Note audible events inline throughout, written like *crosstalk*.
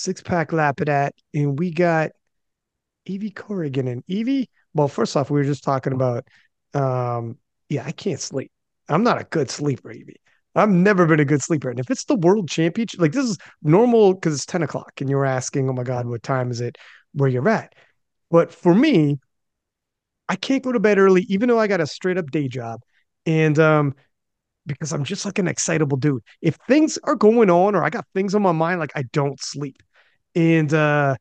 six pack Lapadat, and we got Evie Corrigan and Evie. Well, first off, we were just talking about, um, yeah, I can't sleep. I'm not a good sleeper, Evie. I've never been a good sleeper. And if it's the world championship, like this is normal because it's 10 o'clock and you're asking, oh my God, what time is it where you're at? But for me, I can't go to bed early, even though I got a straight up day job. And um, because I'm just like an excitable dude. If things are going on or I got things on my mind, like I don't sleep. And uh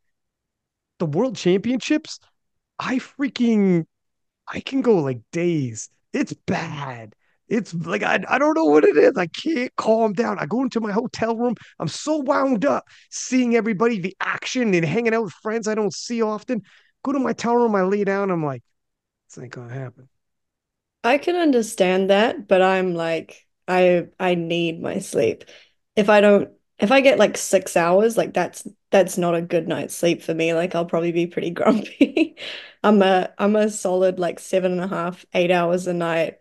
the world championships, I freaking I can go like days. It's bad. It's like I, I don't know what it is. I can't calm down. I go into my hotel room. I'm so wound up seeing everybody, the action and hanging out with friends I don't see often. Go to my hotel room, I lay down, I'm like, this ain't gonna happen. I can understand that, but I'm like, I I need my sleep. If I don't, if I get like six hours, like that's that's not a good night's sleep for me. Like I'll probably be pretty *laughs* grumpy. I'm a I'm a solid like seven and a half, eight hours a night,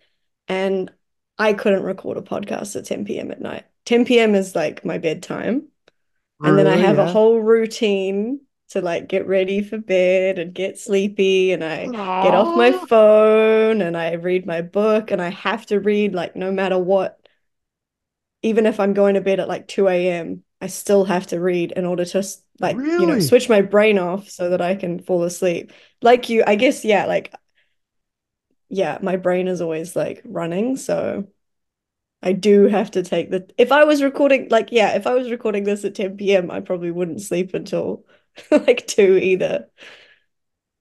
and I couldn't record a podcast at 10 p.m. at night. 10 p.m. is like my bedtime, and then I have a whole routine to like get ready for bed and get sleepy and I Aww. get off my phone and I read my book and I have to read like no matter what. Even if I'm going to bed at like 2 a.m., I still have to read in order to like, really? you know, switch my brain off so that I can fall asleep. Like you, I guess, yeah, like, yeah, my brain is always like running. So I do have to take the, if I was recording, like, yeah, if I was recording this at 10 p.m., I probably wouldn't sleep until *laughs* like two either.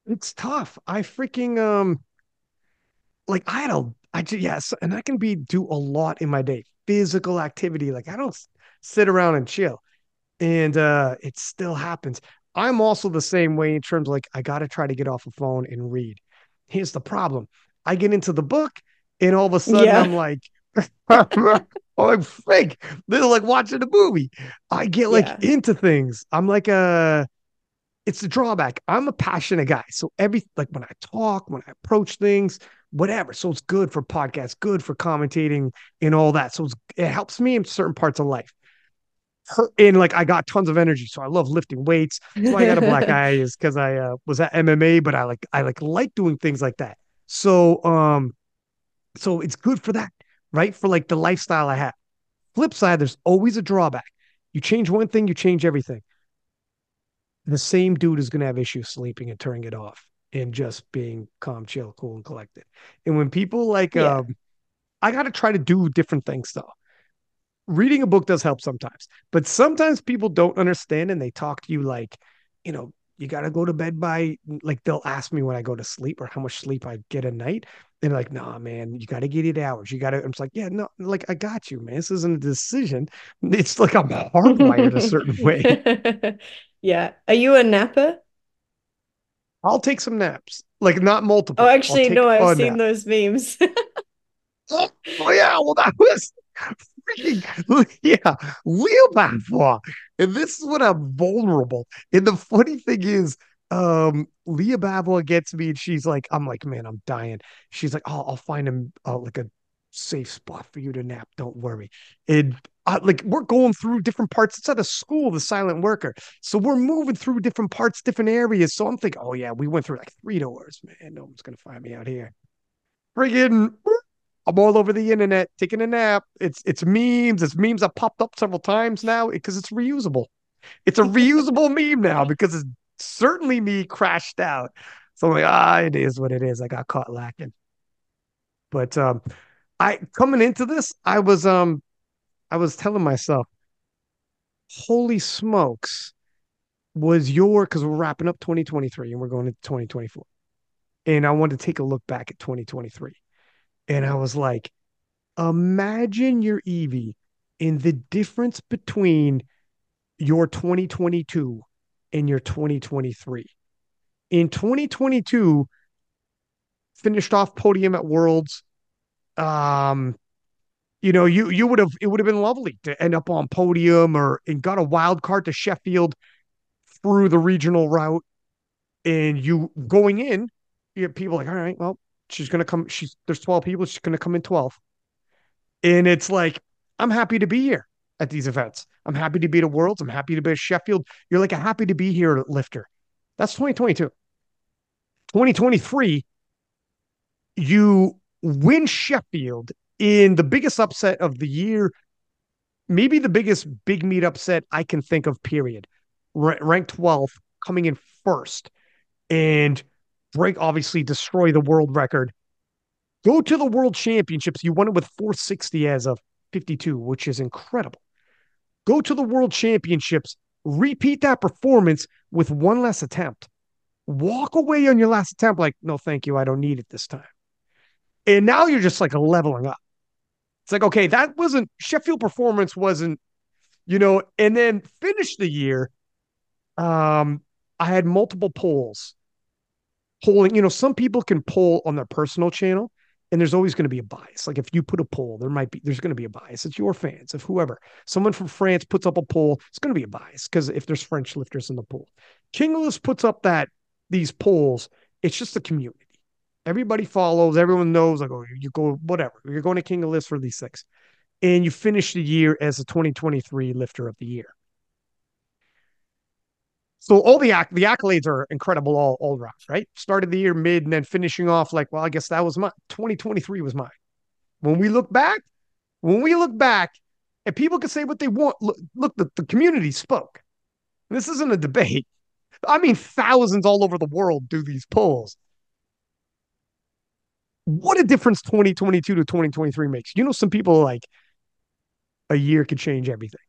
It's tough. I freaking um like I had a I just yes, and I can be do a lot in my day. Physical activity. Like I don't sit around and chill. And uh it still happens. I'm also the same way in terms of like I gotta try to get off a phone and read. Here's the problem. I get into the book and all of a sudden yeah. I'm like *laughs* I'm like fake. They're like watching a movie. I get like yeah. into things. I'm like a it's a drawback. I'm a passionate guy. So every like when I talk, when I approach things, whatever. So it's good for podcasts, good for commentating and all that. So it helps me in certain parts of life. And like I got tons of energy. So I love lifting weights. So I got a black *laughs* eye is because I uh, was at MMA, but I like I like like doing things like that. So um so it's good for that, right? For like the lifestyle I have. Flip side, there's always a drawback. You change one thing, you change everything the same dude is going to have issues sleeping and turning it off and just being calm, chill, cool, and collected. And when people like, yeah. um, I got to try to do different things though. Reading a book does help sometimes, but sometimes people don't understand and they talk to you like, you know, you got to go to bed by like they'll ask me when I go to sleep or how much sleep I get a night. And like, nah, man, you got to get eight hours. You got to. I'm just like, yeah, no, like I got you, man. This isn't a decision. It's like I'm *laughs* hardwired a certain way. *laughs* Yeah. Are you a napper? I'll take some naps. Like not multiple. Oh, actually, no, I've seen nap. those memes. *laughs* oh, yeah, well, that was freaking *laughs* yeah, Bavois. And this is when I'm vulnerable. And the funny thing is, um, Leah Bavois gets me and she's like, I'm like, man, I'm dying. She's like, oh, I'll find him uh, like a safe spot for you to nap. Don't worry. It uh, like we're going through different parts. It's at a school, the silent worker. So we're moving through different parts, different areas. So I'm thinking, oh yeah, we went through like three doors, man. No one's gonna find me out here. Friggin' I'm all over the internet taking a nap. It's it's memes. It's memes that popped up several times now because it's reusable. It's a reusable meme now because it's certainly me crashed out. So I'm like, ah, it is what it is. I got caught lacking. But um, I coming into this, I was um I was telling myself, holy smokes, was your because we're wrapping up 2023 and we're going into 2024. And I wanted to take a look back at 2023. And I was like, imagine your Evie in the difference between your 2022 and your 2023. In 2022, finished off podium at Worlds, um, you know, you you would have it would have been lovely to end up on podium or and got a wild card to Sheffield through the regional route, and you going in, you have people like, all right, well, she's gonna come. She's there's twelve people. She's gonna come in twelve, and it's like I'm happy to be here. at these events. I'm happy to be at Worlds. I'm happy to be at Sheffield. You're like a happy to be here lifter. That's 2022. 2023, you win Sheffield in the biggest upset of the year, maybe the biggest big meet upset I can think of, period. R- ranked 12th, coming in first. And break, obviously, destroy the world record. Go to the world championships. You won it with 460 as of 52, which is incredible. Go to the world championships, repeat that performance with one less attempt. Walk away on your last attempt, like, no, thank you. I don't need it this time. And now you're just like leveling up. It's like, okay, that wasn't Sheffield performance wasn't, you know, and then finish the year. Um, I had multiple polls polling, you know, some people can poll on their personal channel and there's always going to be a bias. Like if you put a poll, there might be there's going to be a bias. It's your fans, if whoever, someone from France puts up a poll, it's going to be a bias because if there's French lifters in the pool, Kingless puts up that these polls, it's just a community. Everybody follows, everyone knows, like, oh, you go, whatever, you're going to King of Lifts for these six. And you finish the year as the 2023 lifter of the year. So all the the accolades are incredible all all around, right? Started the year mid and then finishing off like, well, I guess that was my 2023 was mine. When we look back, when we look back, and people can say what they want. Look, look the, the community spoke. This isn't a debate. I mean, thousands all over the world do these polls what a difference 2022 to 2023 makes. You know, some people like a year could change everything.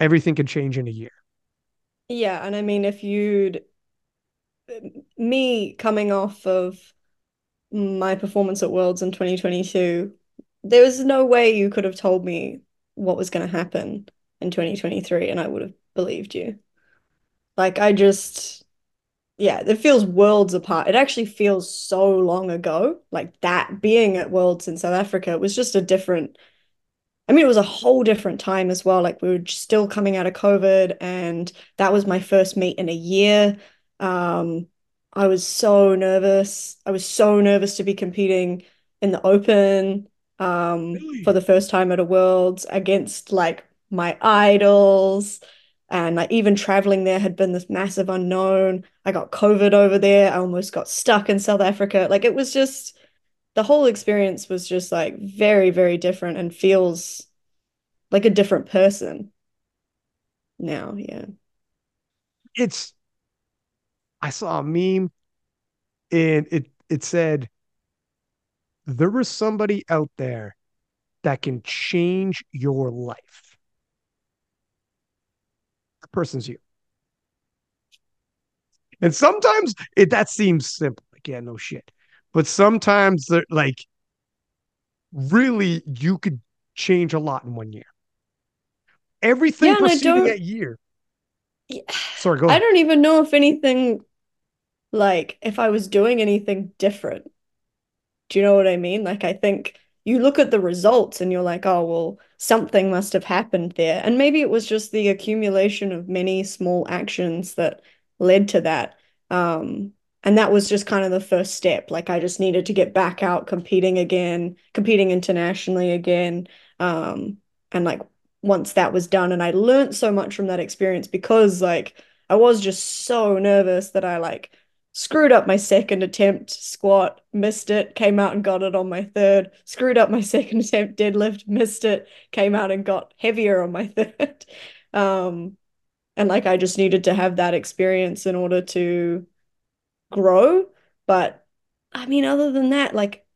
Everything can change in a year. Yeah, and I mean, if you'd me coming off of my performance at Worlds in 2022, there was no way you could have told me what was going to happen in 2023 and I would have believed you. Like I just yeah, it feels worlds apart. It actually feels so long ago. Like that being at Worlds in South Africa was just a different, I mean, it was a whole different time as well. Like we were still coming out of COVID, and that was my first meet in a year. Um, I was so nervous. I was so nervous to be competing in the open um, really? for the first time at a Worlds against like my idols and like even traveling there had been this massive unknown. I got COVID over there. I almost got stuck in South Africa. Like it was just the whole experience was just like very, very different and feels like a different person now. Yeah. It's I saw a meme and it it said there was somebody out there that can change your life person's you. And sometimes it that seems simple. Like, yeah, no shit. But sometimes they're like really you could change a lot in one year. Everything yeah, preceding that year. Yeah. Sorry, go ahead. I don't even know if anything like if I was doing anything different. Do you know what I mean? Like I think you look at the results and you're like, oh, well, something must have happened there. And maybe it was just the accumulation of many small actions that led to that. Um, and that was just kind of the first step. Like I just needed to get back out competing again, competing internationally again. Um, and like once that was done, and I learned so much from that experience because like I was just so nervous that I like screwed up my second attempt squat, missed it, came out and got it on my third, screwed up my *laughs* second attempt deadlift, missed it, came out and got heavier on my *laughs* third. Um, and like I just needed to have that experience in order to grow. But I mean, other than that, like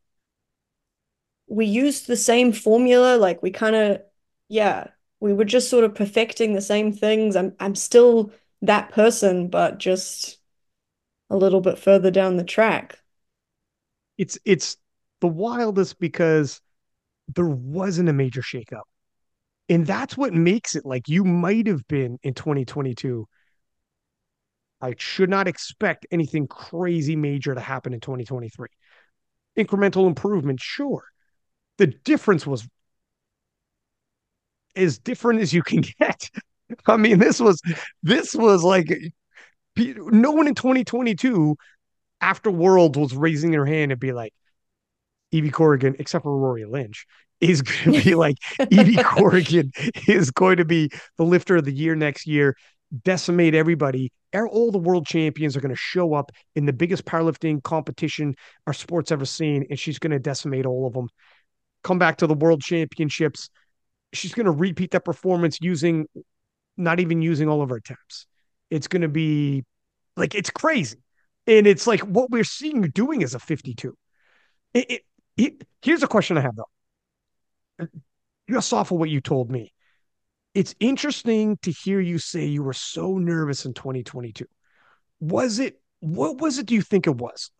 we used the same formula, like we kind of, yeah, we were just sort of perfecting the same things. I'm I'm still that person, but just a little bit further down the track. It's it's the wildest because there wasn't a major shakeup. And that's what makes it like you might have been in 2022. I should not expect anything crazy major to happen in 2023. Incremental improvement, sure. The difference was as different as you can *laughs* get. I mean, this was this was like no one in 2022 after Worlds was raising their hand and be like, Evie Corrigan, except for Rory Lynch, is *laughs* going to be like Evie *laughs* Corrigan is going to be the lifter of the year next year, decimate everybody. All the world champions are going to show up in the biggest powerlifting competition our sport's ever seen, and she's going to decimate all of them. Come back to the world championships. She's going to repeat that performance using, not even using all of her attempts. It's going to be like, it's crazy. And it's like what we're seeing doing is a 52. It, it, it, here's a question I have though. Just off of what you told me, it's interesting to hear you say you were so nervous in 2022. Was it, what was it do you think it was?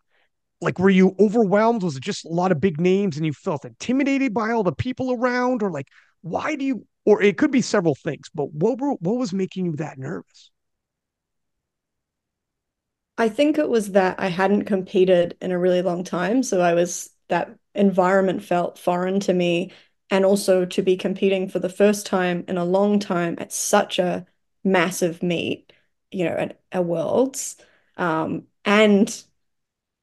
Like, were you overwhelmed? Was it just a lot of big names and you felt intimidated by all the people around? Or like, why do you, or it could be several things, but what were, what was making you that nervous? I think it was that I hadn't competed in a really long time. So I was, that environment felt foreign to me and also to be competing for the first time in a long time at such a massive meet, you know, at a Worlds, um, and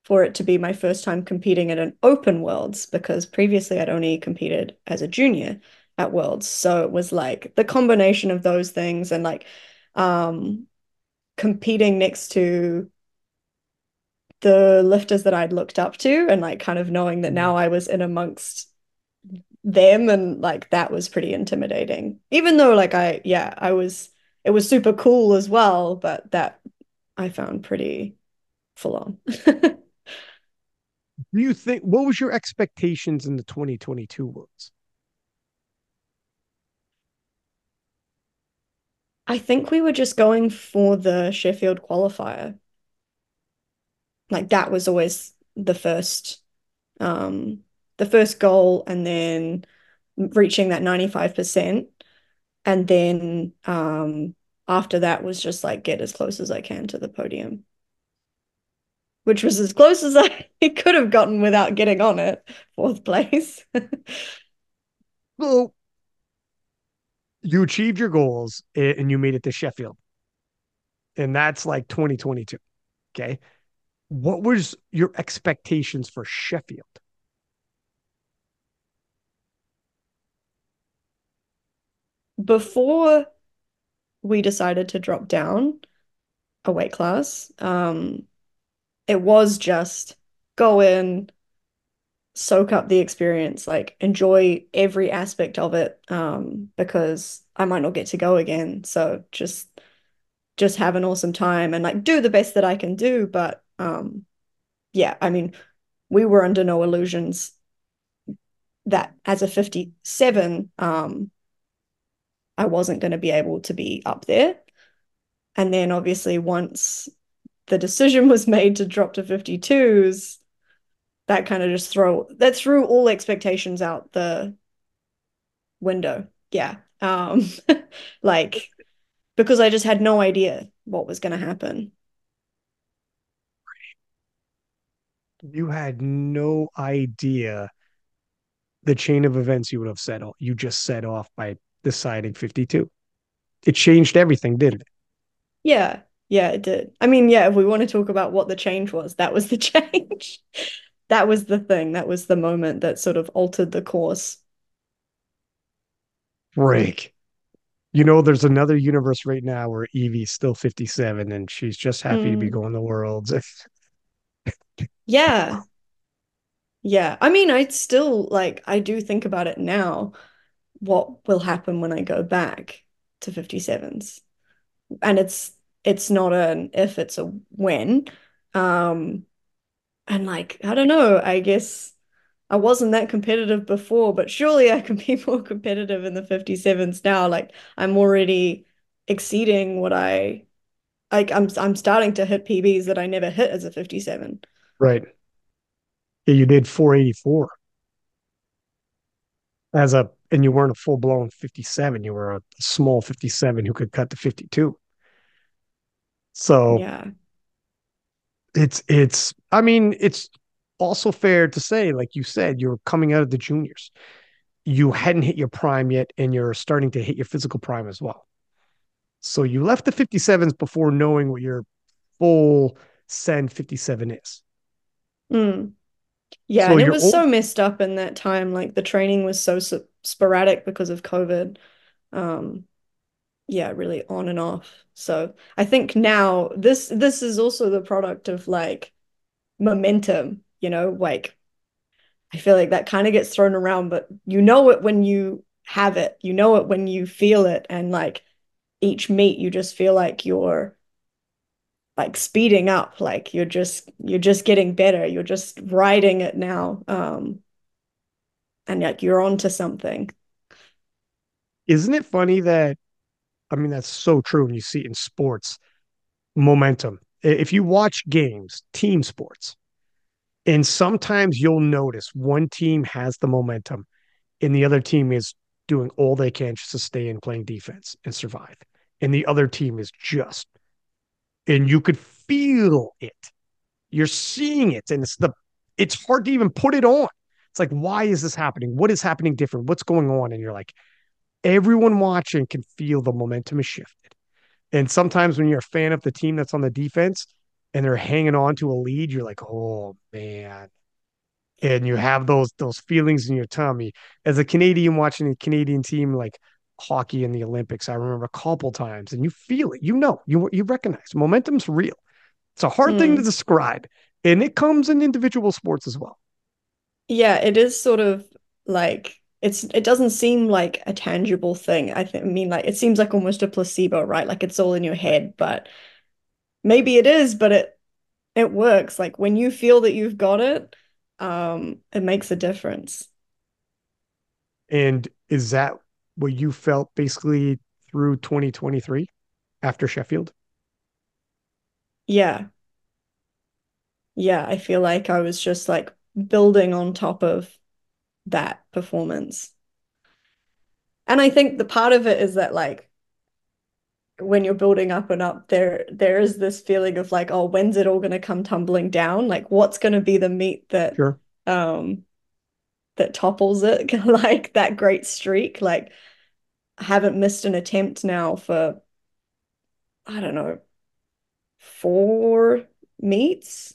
for it to be my first time competing at an open Worlds because previously I'd only competed as a junior at Worlds. So it was like the combination of those things and like um, competing next to the lifters that I'd looked up to and like kind of knowing that now mm. I was in amongst them and like that was pretty intimidating. Even though like I yeah, I was it was super cool as well, but that I found pretty full on. *laughs* Do you think what was your expectations in the 2022 Worlds? I think we were just going for the Sheffield qualifier. Like that was always the first um the first goal and then reaching that 95%. And then um, after that was just like get as close as I can to the podium, which was as close as *laughs* I could have gotten without getting on it, fourth place. *laughs* well, you achieved your goals and you made it to Sheffield. And that's like 2022. Okay. What was your expectations for Sheffield? before we decided to drop down a weight class, um, it was just go in, soak up the experience, like enjoy every aspect of it, um, because I might not get to go again. So just just have an awesome time and like do the best that I can do. But um, yeah, I mean, we were under no illusions that as a 57, um, I wasn't going to be able to be up there. And then obviously once the decision was made to drop to 52s, that kind of just throw that threw all expectations out the window. Yeah. Um *laughs* like because I just had no idea what was going to happen. You had no idea the chain of events you would have set off. You just set off by deciding 52. It changed everything, didn't it? Yeah. Yeah, it did. I mean, yeah, if we want to talk about what the change was, that was the *laughs* change. that was the thing. That was the moment that sort of altered the course. Break. You know, there's another universe right now where Evie's still 57 and she's just happy mm. to be mm. going the worlds. *laughs* yeah. Yeah. I mean, I still like I do think about it now what will happen when I go back to 57s. And it's it's not an if, it's a when. Um and like, I don't know, I guess I wasn't that competitive before, but surely I can be *laughs* more competitive in the 57s now. Like I'm already exceeding what I like I'm I'm starting to hit PBs that I never hit as a 57. Right. Yeah, you did 484 as a and you weren't a full blown 57 you were a small 57 who could cut to 52 so yeah. it's it's i mean it's also fair to say like you said you're coming out of the juniors. You hadn't hit your prime yet and you're starting to hit your physical prime as well. So you left the 57s before knowing what your full send 57 is mm. Yeah, So and it was all so messed up in that time. Like the training was so, so sporadic because of COVID. Um, yeah, really on and off. So I think now this this is also the product of like momentum, you know, like I feel like that kind of gets thrown around, but you know it when you have it. You know it when you feel it. And like each meet, you just feel like you're like speeding up. Like you're just you're just getting better. You're just riding it now. Um, and like you're onto something. isn't it funny that I mean that's so true when you see in sports momentum. If you watch games, team sports, and sometimes you'll notice one team has the momentum and the other team is doing all they can just to stay in playing defense and survive. And the other team is just, and you could feel it. You're seeing it, and it's the, it's hard to even put it on. It's like, why is this happening? What is happening different? What's going on? And you're like, everyone watching can feel the momentum is shifted. And sometimes when you're a fan of the team that's on the defense and they're hanging on to a lead, you're like, oh man, and you have those those feelings in your tummy. As a Canadian watching a Canadian team like hockey in the Olympics, I remember a couple times, and you feel it. You know, you you recognize momentum's real. It's a hard thing to Mm. describe, and it comes in individual sports as well. Yeah, it is sort of like it's it doesn't seem like a tangible thing. I think I mean like it seems like almost a placebo, right? Like it's all in your head, but maybe it is, but it it works. Like when you feel that you've got it, um, it makes a difference. And is that what you felt basically through 2023 after Sheffield? Yeah. Yeah, I feel like I was just like building on top of that performance. And I think the part of it is that like when you're building up and up, there there is this feeling of like, oh, when's it all gonna come tumbling down? Like what's gonna be the meat that Sure. um that topples it, *laughs* like that great streak. Like I haven't missed an attempt now for I don't know, four meets,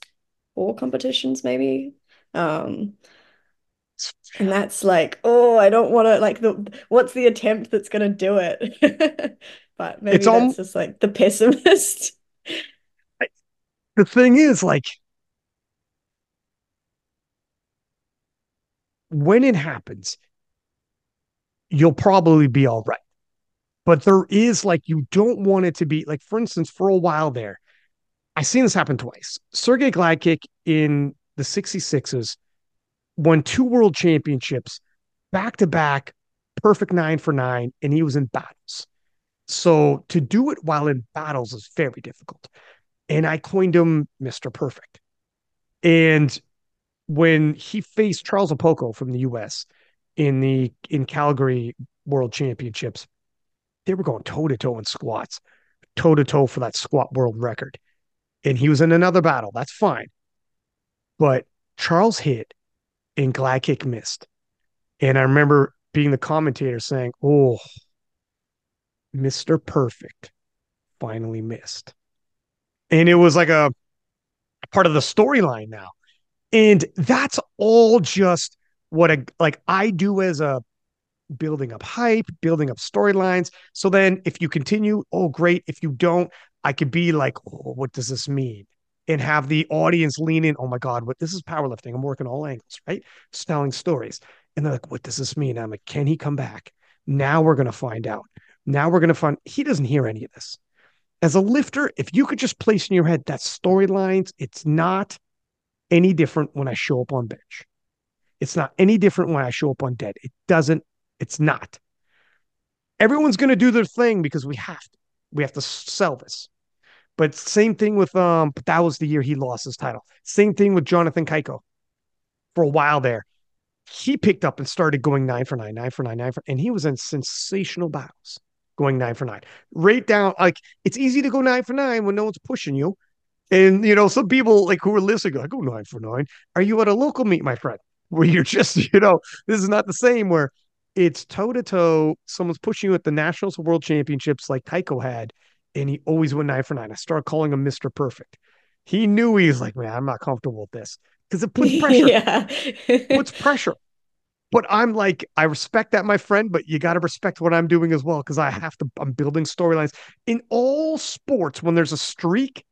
four competitions maybe. Um And that's like, oh, I don't want to like the what's the attempt that's gonna do it? *laughs* But maybe all that's just like the pessimist. the thing is like when it happens, you'll probably be all right. But there is like you don't want it to be like, for instance, for a while there, I've seen this happen twice. Sergey Gladkikh in the 66s won two world championships back to back, perfect nine for nine, and he was in battles. So to do it while in battles is very difficult. And I coined him Mr. Perfect. And when he faced Charles Okpoko from the US in the in Calgary World Championships, they were going toe to toe in squats, toe to toe for that squat world record. And he was in another battle. That's fine. But Charles hit and Gladkikh missed. And I remember being the commentator saying, Oh, Mr. Perfect finally missed. And it was like a part of the storyline now. And that's all just what a like I do as a building up hype, building up storylines. So then if you continue, oh great. If you don't, I could be like, oh, what does this mean? And have the audience lean in, oh my God, what this is powerlifting. I'm working all angles, right? Telling stories. And they're like, what does this mean? I'm like, can he come back? Now we're gonna find out. Now we're gonna find he doesn't hear any of this. As a lifter, if you could just place in your head that storylines, it's not any different when I show up on bench. It's not any different when I show up on dead. It doesn't, it's not. Everyone's going to do their thing because we have to. We have to sell this. But same thing with um, but that was the year he lost his title. Same thing with Jonathan Cayco. For a while there, he picked up and started going nine for nine, nine for nine, nine for, and he was in sensational battles going nine for nine. Right down, like it's easy to go nine for nine when no one's pushing you. And you know, some people like who are listening, I go nine for nine. Are you at a local meet, my friend? *laughs* Where you're just, you know, this is not the same where it's toe to toe. Someone's pushing you at the nationals or world championships like Cayco had, and he always went nine for nine. I started calling him Mr. Perfect. He knew he was like, man, I'm not comfortable with this. because it puts *laughs* pressure. Yeah. puts pressure. But I'm like, I respect that, my friend, but you got to respect what I'm doing as well because I have to, I'm building storylines. In all sports, when there's a streak,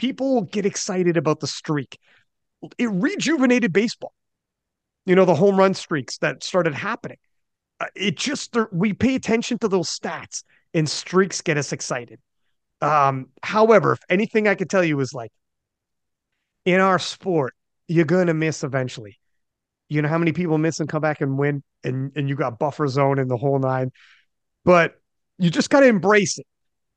people get excited about the streak. It rejuvenated baseball. You know, the home run streaks that started happening. Uh, it just, we pay attention to those stats and streaks get us excited. Um, however, if anything I could tell you is like, in our sport, you're going to miss eventually you know how many people miss and come back and win, and and you got buffer zone and the whole nine. But you just got to embrace it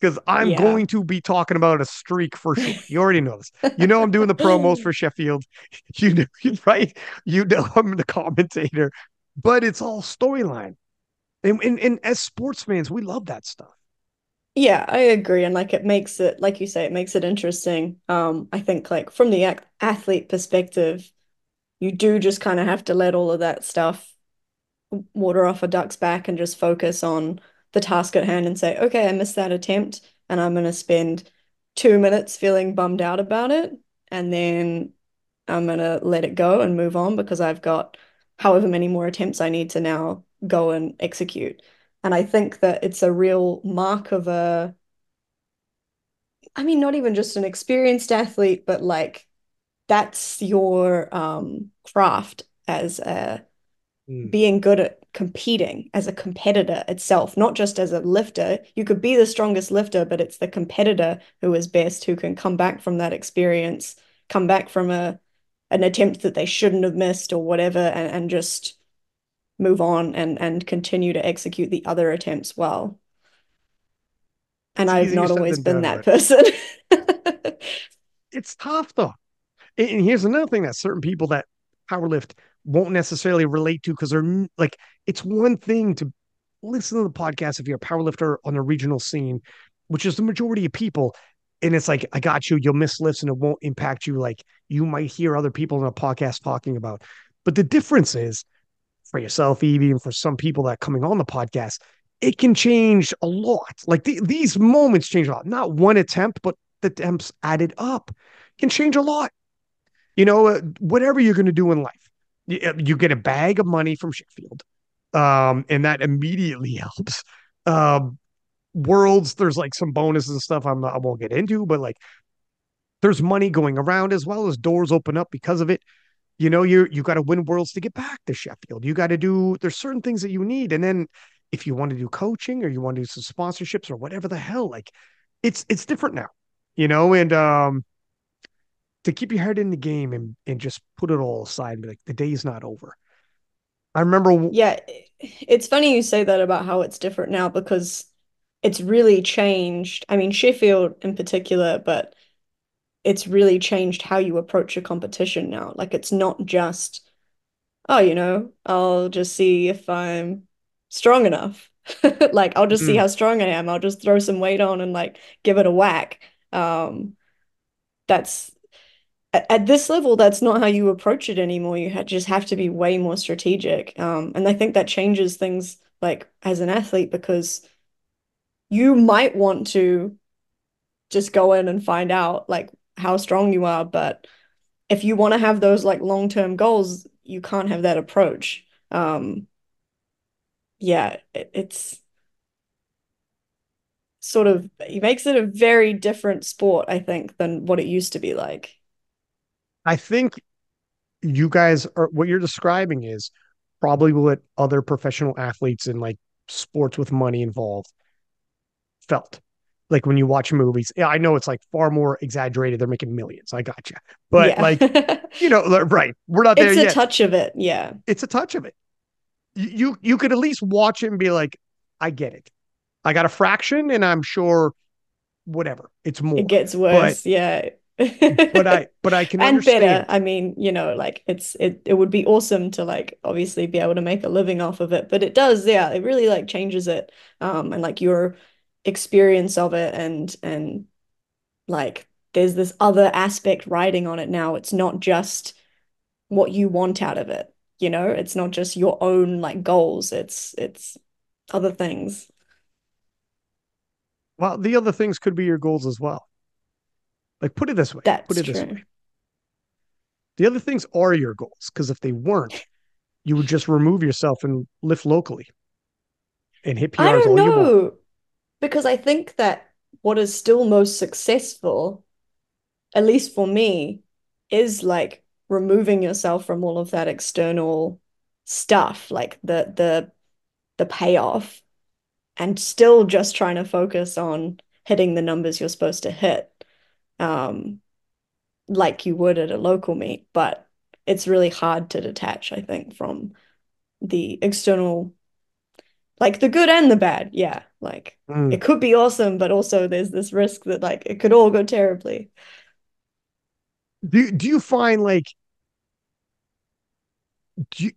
because I'm yeah. going to be talking about a streak for sure. You already know this. You know I'm doing the promos for Sheffield. *laughs* You know, *laughs* right? You know I'm the commentator, but it's all storyline. And, and and as sports fans, we love that stuff. Yeah, I agree, and like it makes it, like you say, it makes it interesting. Um, I think like from the athlete perspective, you do just kind of have to let all of that stuff water off a duck's back and just focus on the task at hand and say, okay, I missed that attempt and I'm going to spend two minutes feeling bummed out about it. And then I'm going to let it go and move on because I've got however many more attempts I need to now go and execute. And I think that it's a real mark of a, I mean, not even just an experienced athlete, but like that's your um, craft as a mm. being good at competing as a competitor itself, not just as a lifter. You could be the strongest lifter, but it's the competitor who is best who can come back from that experience, come back from a an attempt that they shouldn't have missed or whatever, and, and just move on and and continue to execute the other attempts well. And it's I've not always been that person. *laughs* it's tough though. And here's another thing that certain people that powerlift won't necessarily relate to because they're like, it's one thing to listen to the podcast if you're a powerlifter on the regional scene, which is the majority of people. And it's like, I got you, you'll miss lifts and it won't impact you like you might hear other people in a podcast talking about. But the difference is for yourself, Evie, and for some people that coming on the podcast, it can change a lot. Like the, these moments change a lot. Not one attempt, but the attempts added up can change a lot. You know, uh, whatever you're going to do in life, you, uh, get a bag of money from Sheffield, um, and that immediately *laughs* helps. Um, worlds, there's like some bonuses and stuff I'm not, I won't get into, but like there's money going around as well as doors open up because of it. You know, you you got to win worlds to get back to Sheffield. You got to do there's certain things that you need, and then if you want to do coaching or you want to do some sponsorships or whatever the hell, like it's it's different now, you know, and um to keep your head in the game and, and just put it all aside and be like, the day's not over. I remember. Yeah. It's funny you say that about how it's different now because it's really changed. I mean, Sheffield in particular, but it's really changed how you approach a competition now. Like, it's not just, oh, you know, I'll just see if I'm strong enough. *laughs* like, I'll just mm. see how strong I am. I'll just throw some weight on and like give it a whack. Um, that's at this level, that's not how you approach it anymore. You just have to be way more strategic. Um, and I think that changes things like as an athlete because you might want to just go in and find out like how strong you are, but if you want to have those like long-term goals, you can't have that approach. Um, yeah, it, it's sort of it makes it a very different sport, I think, than what it used to be like. I think you guys are what you're describing is probably what other professional athletes in like sports with money involved felt like when you watch movies. Yeah, I know it's like far more exaggerated. They're making millions. I got you, but yeah. like *laughs* you know, right? We're not there it's yet. a touch of it. Yeah, it's a touch of it. You, you you could at least watch it and be like, I get it. I got a fraction, and I'm sure whatever it's more. It gets worse. But, yeah but I *laughs* but I can and understand. better. I mean, you know, like it's it it would be awesome to like obviously be able to make a living off of it, but it does, yeah, it really like changes it. Um and like your experience of it and and like there's this other aspect riding on it now. It's not just what you want out of it, you know, it's not just your own like goals, it's it's other things. Well, the other things could be your goals as well. Like put it this way. That's put it true. this way. The other things are your goals because if they weren't, you would just remove yourself and lift locally and hit I PRs don't all you want. know because I think that what is still most successful, at least for me, is like removing yourself from all of that external stuff, like the the the payoff, and still just trying to focus on hitting the numbers you're supposed to hit, um, like you would at a local meet. But it's really hard to detach, I think, from the external like the good and the bad. Yeah, like Mm. it could be awesome, but also there's this risk that like it could all go terribly. Do do you find like do you,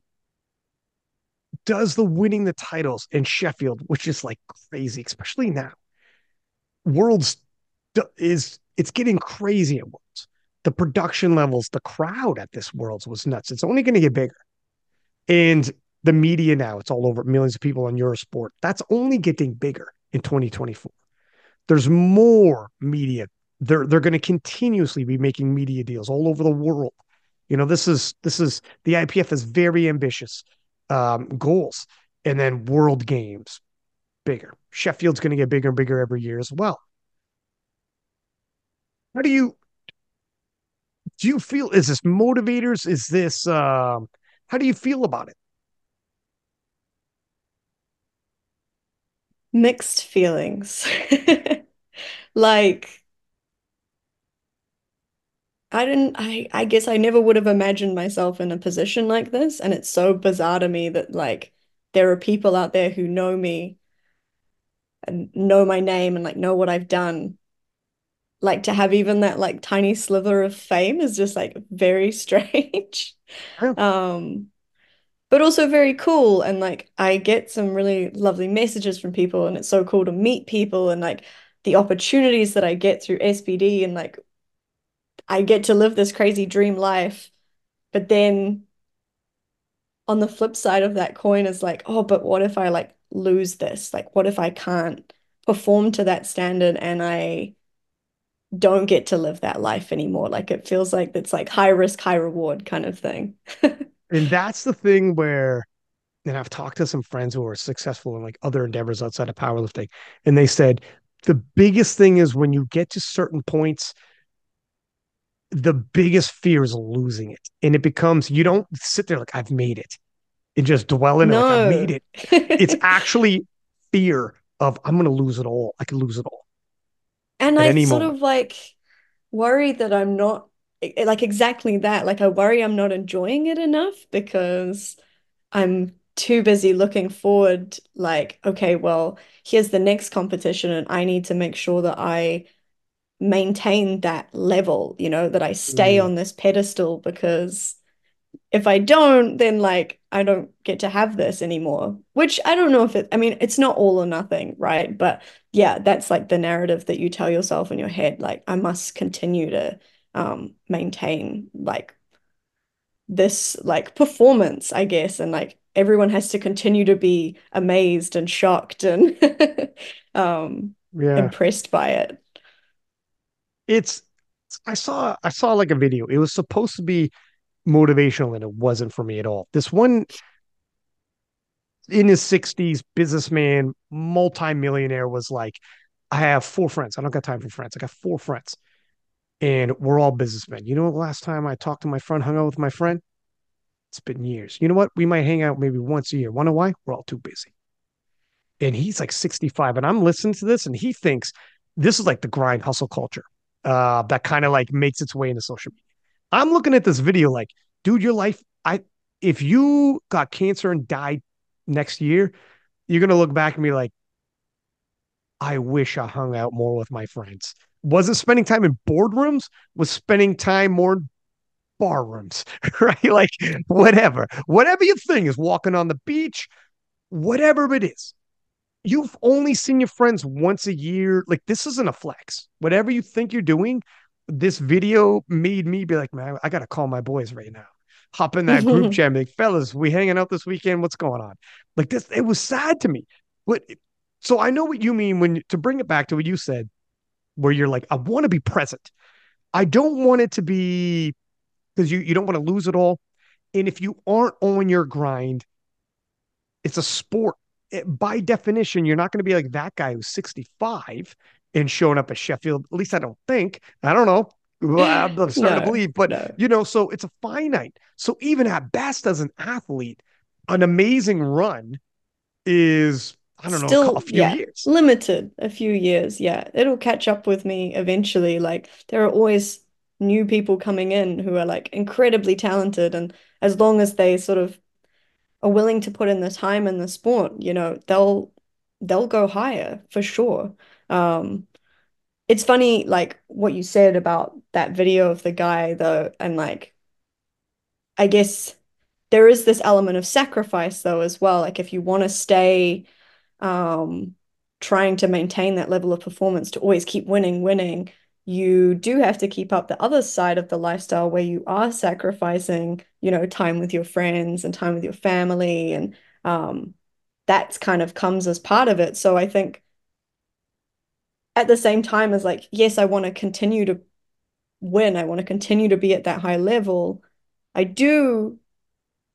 does the winning the titles in Sheffield, which is like crazy, especially now, Worlds is it's getting crazy at Worlds. The production levels, the crowd at this Worlds was nuts. It's only going to get bigger, and the media now it's all over millions of people on Eurosport. That's only getting bigger in 2024. There's more media. They're they're going to continuously be making media deals all over the world. You know, this is this is the IPF is very ambitious um, goals, and then World Games bigger. Sheffield's going to get bigger and bigger every year as well. How do you do? You feel is this motivators? Is this um, how do you feel about it? Mixed feelings. *laughs* Like I didn't I I guess I never would have imagined myself in a position like this, and it's so bizarre to me that like there are people out there who know me and know my name and like know what I've done. Like to have even that like tiny sliver of fame is just like very *laughs* strange. Um but also very cool. And like I get some really lovely messages from people, and it's so cool to meet people and like the opportunities that I get through SBD and like I get to live this crazy dream life. But then on the flip side of that coin is like, oh, but what if I like lose this? Like, what if I can't perform to that standard and I don't get to live that life anymore? Like it feels like it's like high risk, high reward kind of thing. *laughs* and that's the thing where and I've talked to some friends who are successful in like other endeavors outside of powerlifting, and they said the biggest thing is when you get to certain points, the biggest fear is losing it. And it becomes you don't sit there like I've made it and just dwell in it like I've made it. It's *laughs* actually fear of I'm gonna lose it all. I could lose it all And I sort moment. of like worry that I'm not like exactly that. Like I worry I'm not enjoying it enough because I'm too busy looking forward, like, okay, well, here's the next competition, and I need to make sure that I maintain that level, you know, that I stay Mm, on this pedestal because if I don't, then like I don't get to have this anymore. Which I don't know if it, I mean, it's not all or nothing, right? But yeah, that's like the narrative that you tell yourself in your head, like I must continue to um maintain like this like performance, I guess, and like everyone has to continue to be amazed and shocked and *laughs* um yeah. impressed by it. It's I saw I saw like a video. It was supposed to be motivational and it wasn't for me at all. This one in his 60s businessman, multimillionaire was like, I have four friends. I don't got time for friends. I got four friends and we're all businessmen. You know, last time I talked to my friend, hung out with my friend, it's been years. You know what? We might hang out maybe once a year. Wanna why? We're all too busy. And he's like 65. And I'm listening to this and he thinks this is like the grind hustle culture uh, that kind of like makes its way into social media. I'm looking at this video like, dude, your life, I if you got cancer and died next year, you're gonna look back and be like, I wish I hung out more with my friends. Wasn't spending time in boardrooms, was spending time more in bar rooms, *laughs* right? Like whatever, whatever your thing is, walking on the beach, whatever it is. You've only seen your friends once a year. Like this isn't a flex. Whatever you think you're doing, this video made me be like, man, I gotta call my boys right now. Hop in that group *laughs* chat, like, fellas, we hanging out this weekend. What's going on? Like this, it was sad to me. But so I know what you mean when to bring it back to what you said, where you're like, I want to be present. I don't want it to be because you, you don't want to lose it all. And if you aren't on your grind, it's a sport. It, by definition, you're not going to be like that guy who's 65 and showing up at Sheffield. At least I don't think. I don't know. *laughs* I'm starting No, to believe, but no. you know, so it's a finite. So even at best, as an athlete, an amazing run is I don't know a Still, few yeah, years. limited a few years. Yeah, it'll catch up with me eventually. Like there are always new people coming in who are like incredibly talented, and as long as they sort of are willing to put in the time in the sport, you know, they'll they'll go higher for sure. Um, it's funny, like what you said about that video of the guy though, and like I guess there is this element of sacrifice though as well. Like if you want to stay um trying to maintain that level of performance to always keep winning, winning, you do have to keep up the other side of the lifestyle where you are sacrificing, you know, time with your friends and time with your family and um that's kind of comes as part of it. So I think at the same time as like, yes, I want to continue to win, I want to continue to be at that high level. I do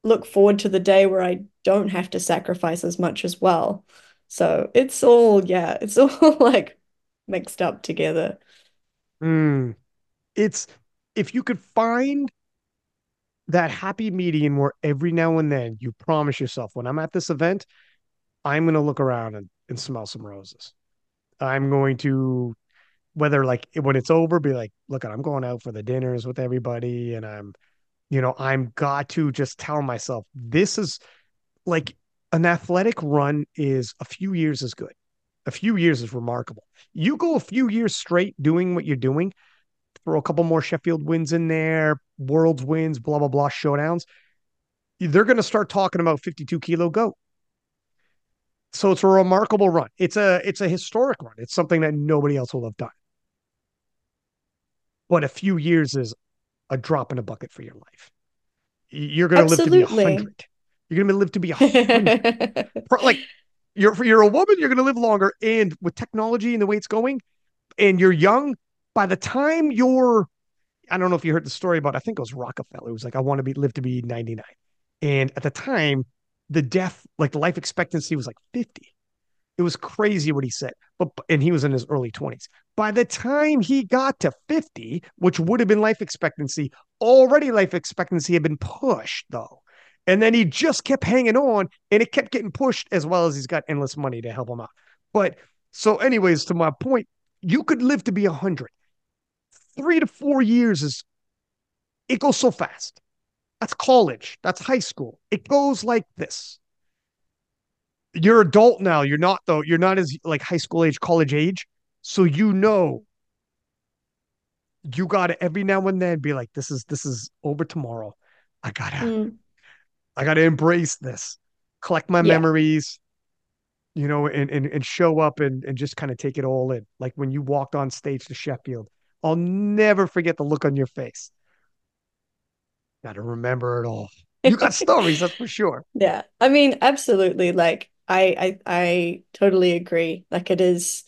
look forward to the day where I don't have to sacrifice as much as well. So it's all, yeah, *laughs* it's all like mixed up together. Mm. It's if you could find that happy medium where every now and then you promise yourself, when I'm at this event, I'm going to look around and, and smell some roses. I'm going to, whether like when it's over, be like, look, I'm going out for the dinners with everybody. And I'm, you know, I'm got to just tell myself this is like an athletic run is a few years is good. A few years is remarkable. You go a few years straight doing what you're doing, throw a couple more Sheffield wins in there, world's wins, blah, blah, blah, showdowns. They're going to start talking about 52 kilo goat. So it's a remarkable run. It's a it's a historic run. It's something that nobody else will have done. But a few years is a drop in a bucket for your life. You're going to live to be a hundred. You're going to live to be a hundred. Like you're you're a woman, you're going to live longer. And with technology and the way it's going, and you're young, by the time you're, I don't know if you heard the story about, I think it was Rockefeller. It was like, I want to be live to be 99. And at the time, the death, like the life expectancy was like 50. It was crazy what he said. But and he was in his early 20s. By the time he got to 50, which would have been life expectancy, already life expectancy had been pushed though. And then he just kept hanging on and it kept getting pushed as well as he's got endless money to help him out. But so, anyways, to my point, you could live to be 100. Three to four years is, it goes so fast. That's college. That's high school. It goes like this you're adult now. You're not though. You're not as like high school age, college age. So you know you gotta every now and then be like, this is this is over tomorrow. I gotta Mm, I gotta embrace this, collect my yeah. memories, you know, and and, and show up and, and just kind of take it all in. Like when you walked on stage to Sheffield. I'll never forget the look on your face. Gotta remember it all. *laughs* You got stories, that's for sure. Yeah. I mean, absolutely. Like I I I totally agree. Like it is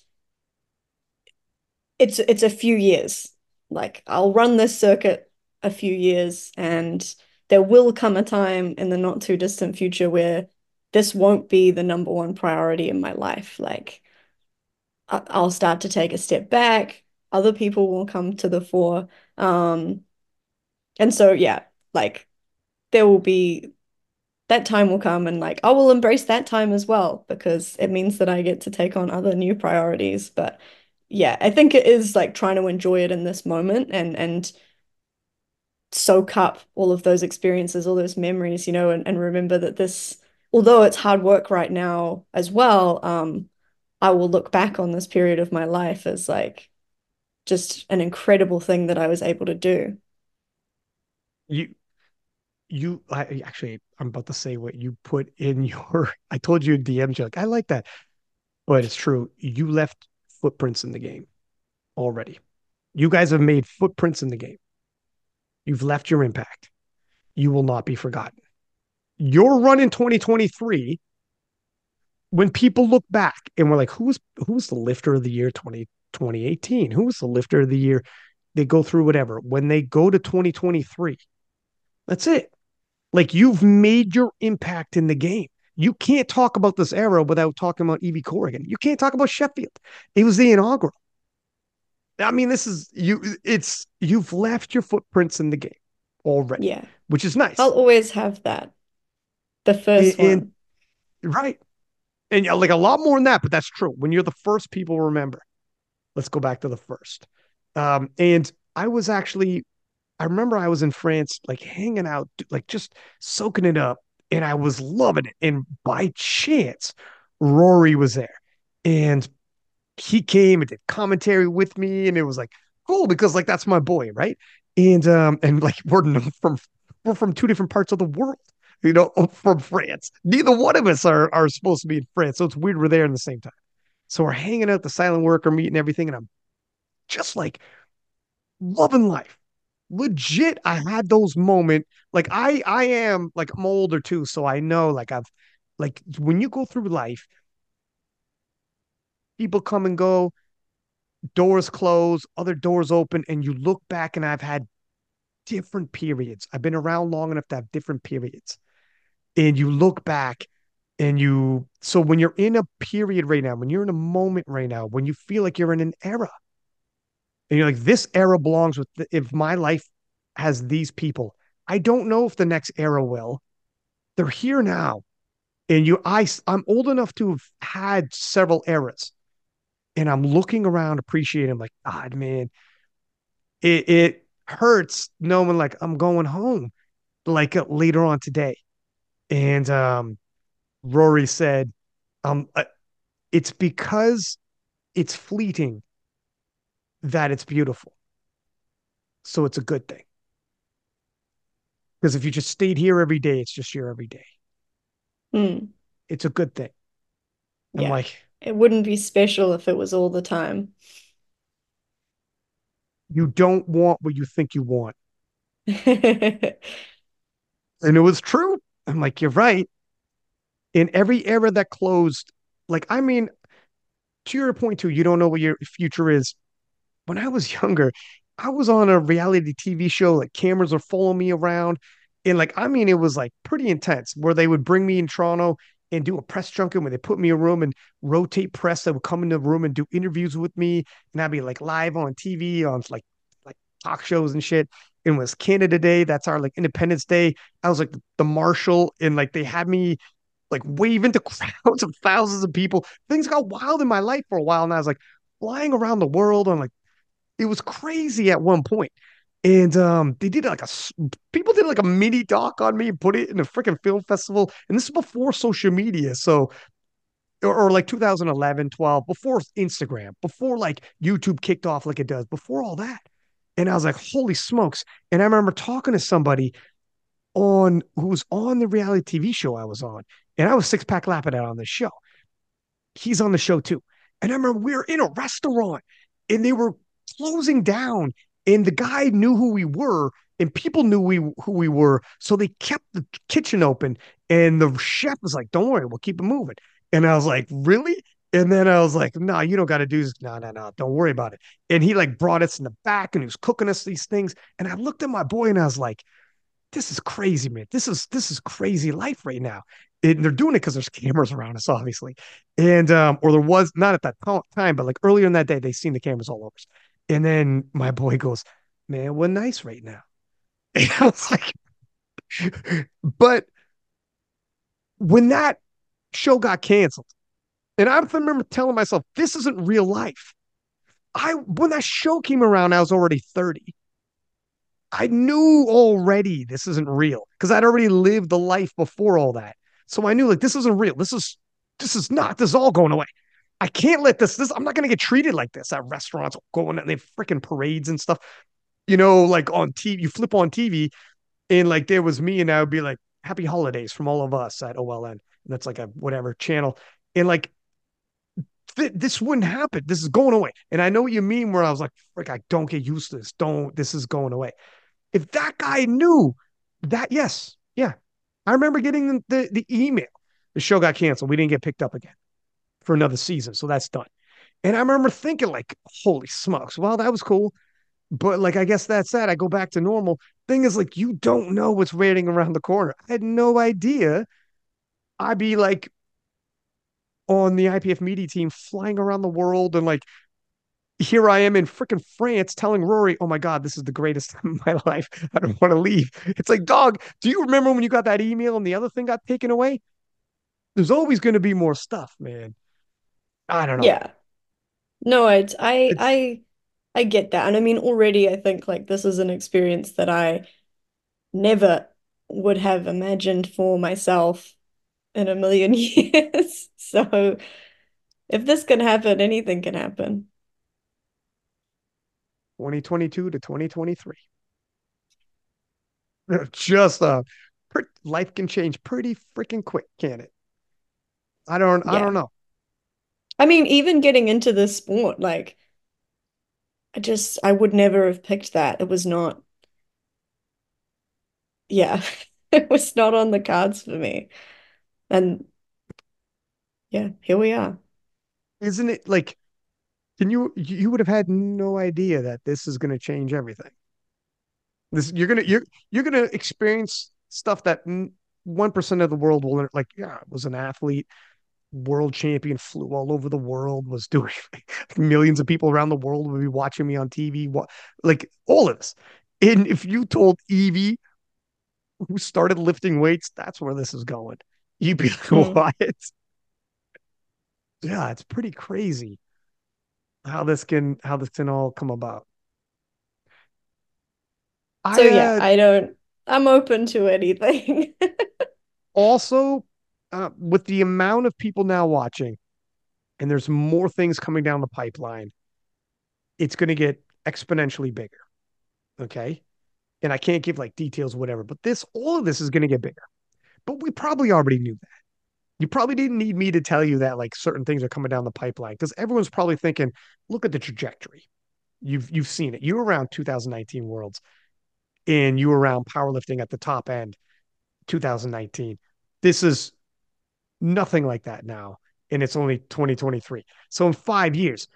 it's it's a few years. Like I'll run this circuit a few years and there will come a time in the not too distant future where this won't be the number one priority in my life. Like I'll start to take a step back. Other people will come to the fore. Um, and so yeah, like there will be that time will come and like I will embrace that time as well because it means that I get to take on other new priorities. But yeah, I think it is like trying to enjoy it in this moment and and soak up all of those experiences, all those memories, you know, and, and remember that this, although it's hard work right now as well, um, I will look back on this period of my life as like just an incredible thing that I was able to do. You you I actually I'm about to say what you put in *laughs* your I told you DM joke. I like that. But it's true. You left footprints in the game already. You guys have made footprints in the game. You've left your impact. You will not be forgotten. Your run in 2023, when people look back and we're like, who's who's the lifter of the year 20, 2018? Who was the lifter of the year? They go through whatever. When they go to 2023, That's it. Like you've made your impact in the game. You can't talk about this era without talking about Evie Corrigan. You can't talk about Sheffield. It was the inaugural. I mean, this is you. It's you've left your footprints in the game already, Yeah. which is nice. I'll always have that. The first And- one. Right. And yeah, like a lot more than that, but that's true. When you're the first people remember. Let's go back to the first. Um, and I was actually, I remember I was in France, like hanging out, like just soaking it up, and I was loving it. And by chance, Rory was there. And he came and did commentary with me, and it was like cool because like that's my boy, right? And um, and like *laughs* we're from we're from two different parts of the world you know, *laughs* from France. Neither one of us are are supposed to be in France, so it's weird we're there in the same time. So we're hanging out the silent worker meeting everything, and I'm just like loving life. Legit, I had those moments. Like I I am like I'm older too, so I know like I've like when you go through life, people come and go, doors close, other doors open, and you look back and I've had different periods. I've been around long enough to have different periods and you look back and you so when you're in a period right now when you're in a moment right now when you feel like you're in an era and you're like this era belongs with the, if my life has these people i don't know if the next era will. They're here now. And you i i'm old enough to have had several eras. And i'm looking around appreciating like god man it it hurts knowing like i'm going home like uh, later on today. And um, Rory said, um, uh, it's because it's fleeting that it's beautiful. So it's a good thing. Because if you just stayed here every day, it's just here every day. Mm, It's a good thing. I'm like, It wouldn't be special if it was all the time. you don't want what you think you want. *laughs* And it was true. I'm like, you're right. In every era that closed, like, I mean, to your point too, you don't know what your future is. When I was *laughs* younger, I was on a reality TV show, like cameras are following me around. And like, I mean, it was like pretty intense where they would bring me in Toronto and do a press junket where they put me in a room and rotate press that would come in the room and do interviews with me. And I'd be like live on TV on like like talk shows and shit. It was Canada Day. That's our like Independence Day. I was like the marshal and like they had me like wave into *laughs* crowds of thousands of people. Things got wild in my life for a while. And I was like flying around the world on like it was crazy at one point. And um, they did like a people did like a mini doc on me and put it in a freaking film festival. And this is before social media. So or, or, like 2011, 12, before Instagram, before like YouTube kicked off like it does, before all that. And I was like, holy smokes. And I remember talking to somebody on who was on the reality TV show I was on. And I was six pack Lapadat on this show. He's on the show too. And I remember we were in a restaurant and they were closing down and the guy knew who we were and people knew we who we were so they kept the kitchen open and the chef was like don't worry we'll keep it moving. And i was like really? And then i was like no you don't got to do this. No no no don't worry about it. And he like brought us in the back and he was cooking us these things and i looked at my boy and i was like this is crazy man. This is this is crazy life right now. And they're doing it because there's cameras around us obviously. And um or there was not at that time but like earlier in that day they seen the cameras all over us and then my boy goes, Man, we're nice right now. *laughs* And I was like, but when that show got canceled, and I remember telling myself, this isn't real life. I when that show came around, I was already 30. I knew already this isn't real because I'd already lived the life before all that. So I knew like this isn't real. This is this is not, this is all going away. I can't let this, this, I'm not going to get treated like this at restaurants going and they freaking parades and stuff. You know, like on TV, you flip on TV and like there was me and I would be like, happy holidays from all of us at OLN. And that's like a whatever channel. And like, th- this wouldn't happen. This is going away. And I know what you mean where I was like, frick, I don't get used to this. Don't, this is going away. If that guy knew that, yes, yeah. I remember getting the, the, the email. The show got canceled. We didn't get picked up again for another season. So that's done. And I remember thinking, like, holy smokes, well, that was cool. but like I guess that's that. I go back to normal. Thing is, like, you don't know what's waiting around the corner. I had no idea. I'd be like on the IPF media team flying around the world and like here I am in freaking France telling Rory, oh my God, this is the greatest *laughs* time of my life. I don't want to leave. It's like, dog, do you remember when you got that email and the other thing got taken away? There's always going to be more stuff, man. I don't know. Yeah. No, it's I It's I I get that. And I mean already I think like this is an experience that I never would have imagined for myself in a million *laughs* years. So if this can happen, anything can happen. 2022 to 2023. *laughs* Just uh life can change pretty freaking quick, can it? I don't I don't know. I mean, even getting into this sport, like I just I would never have picked that. It was not, yeah, *laughs* it was not on the cards for me. And yeah, here we are. Isn't it like can you you would have had no idea that this is going to change everything. This you're gonna you're you're gonna experience stuff that one percent of the world will like. Yeah, I was an athlete, world champion, flew all over the world, was doing *laughs* like, millions of people around the world would be watching me on TV. What like all of this. And if you told Evie, who started lifting weights, that's where this is going, you'd be like, Mm. what? *laughs* Yeah, it's pretty crazy how this can how this can all come about. So I yeah, uh, I don't, I'm open to anything. *laughs* also uh, with the amount of people now watching, and there's more things coming down the pipeline, it's going to get exponentially bigger. Okay. And I can't give like details, whatever, but this, all of this is going to get bigger. But we probably already knew that. You probably didn't need me to tell you that like certain things are coming down the pipeline because everyone's probably thinking, look at the trajectory. You've you've seen it. You were around 2019 Worlds and you were around powerlifting at the top end 2019. This is nothing like that now. And it's only 2023. So in five years,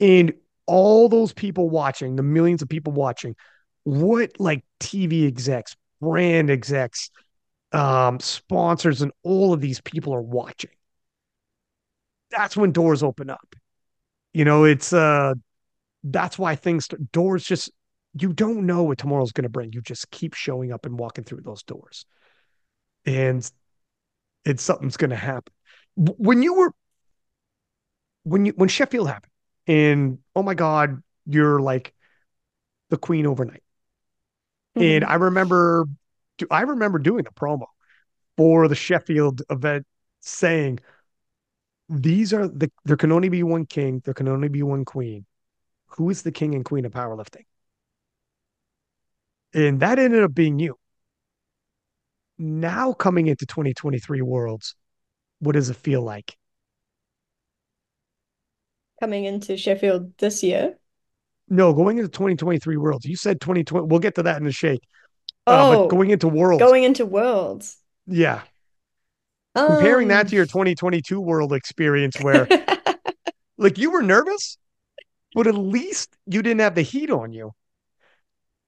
and all those people watching, the millions of people watching, what like TV execs, brand execs, um, sponsors, and all of these people are watching. That's when doors open up. You know, it's uh that's why things doors just you don't know what tomorrow's gonna bring. You just keep showing up and walking through those doors. And it's something's gonna happen. When you were when you when Sheffield happened, and oh my God, you're like the queen overnight. And mm-hmm. I remember I remember doing the promo for the Sheffield event saying these are the there can only be one king, there can only be one queen. Who is the king and queen of powerlifting? And that ended up being you. Now coming into 2023 worlds, what does it feel like? Coming into Sheffield this year. No, going into 2023 worlds. You said 2020. We'll get to that in the shake. Uh, but Oh, going into worlds, going into Worlds. yeah. Comparing that Um, to your 2022 world experience where *laughs* like you were nervous, but at least you didn't have the heat on you.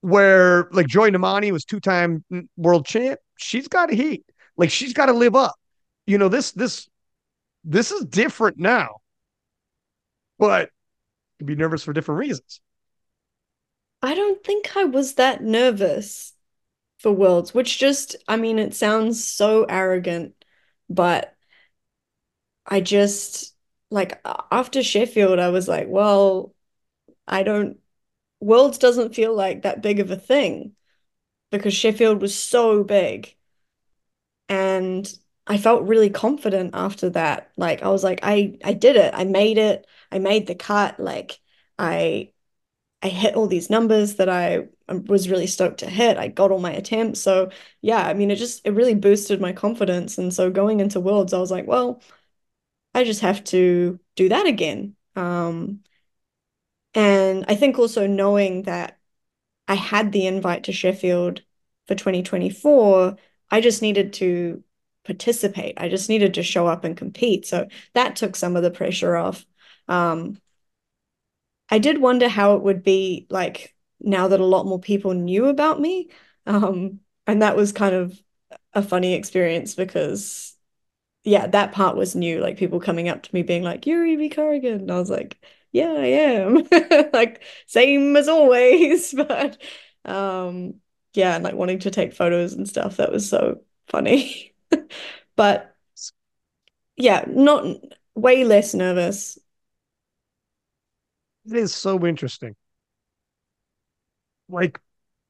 Where like Joy Namani was two-time world champ, she's got heat. Like she's got to live up. You know, this this this is different now, but you be nervous for different reasons. I don't think I was that nervous for Worlds, which just, I mean, it sounds so arrogant, but I just like after Sheffield, I was like, well, I don't, Worlds doesn't feel like that big of a thing because Sheffield was so big. And I felt really confident after that. Like I was like, I I did it. I made it. I made the cut. Like I I hit all these numbers that I was really stoked to hit. I got all my attempts. So yeah, I mean, it just it really boosted my confidence. And so going into Worlds, I was like, well, I just have to do that again. Um, and I think also knowing that I had the invite to Sheffield for 2024, I just needed to participate. I just needed to show up and compete. So that took some of the pressure off. Um, I did wonder how it would be like now that a lot more people knew about me. Um, and that was kind of a funny experience because yeah, that part was new. Like people coming up to me being like, "You're Evie Corrigan," and I was like, "Yeah, I am." *laughs* like same as always, *laughs* but um, yeah, and like wanting to take photos and stuff. That was so funny. *laughs* but yeah, not way less nervous. It is so interesting. Like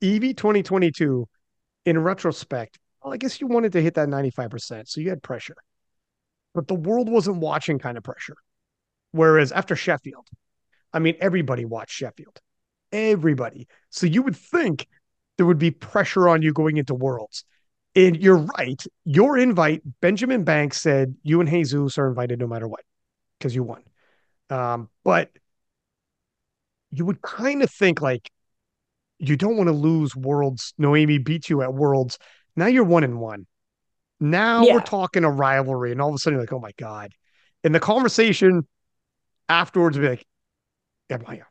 Evie 2022, in retrospect, well, I guess you wanted to hit that 95%, so you had pressure. But the world wasn't watching kind of pressure. Whereas after Sheffield, I mean, everybody watched Sheffield. Everybody. So you would think there would be pressure on you going into Worlds. And you're right. Your invite, Benjamin Banks said you and Jesus are invited no matter what because you won. Um, but you would kind of think like you don't want to lose Worlds. Noemi beat you at Worlds. Now you're one and one. Now yeah. we're talking a rivalry, and all of a sudden you're like, oh my god. And the conversation afterwards be like, am I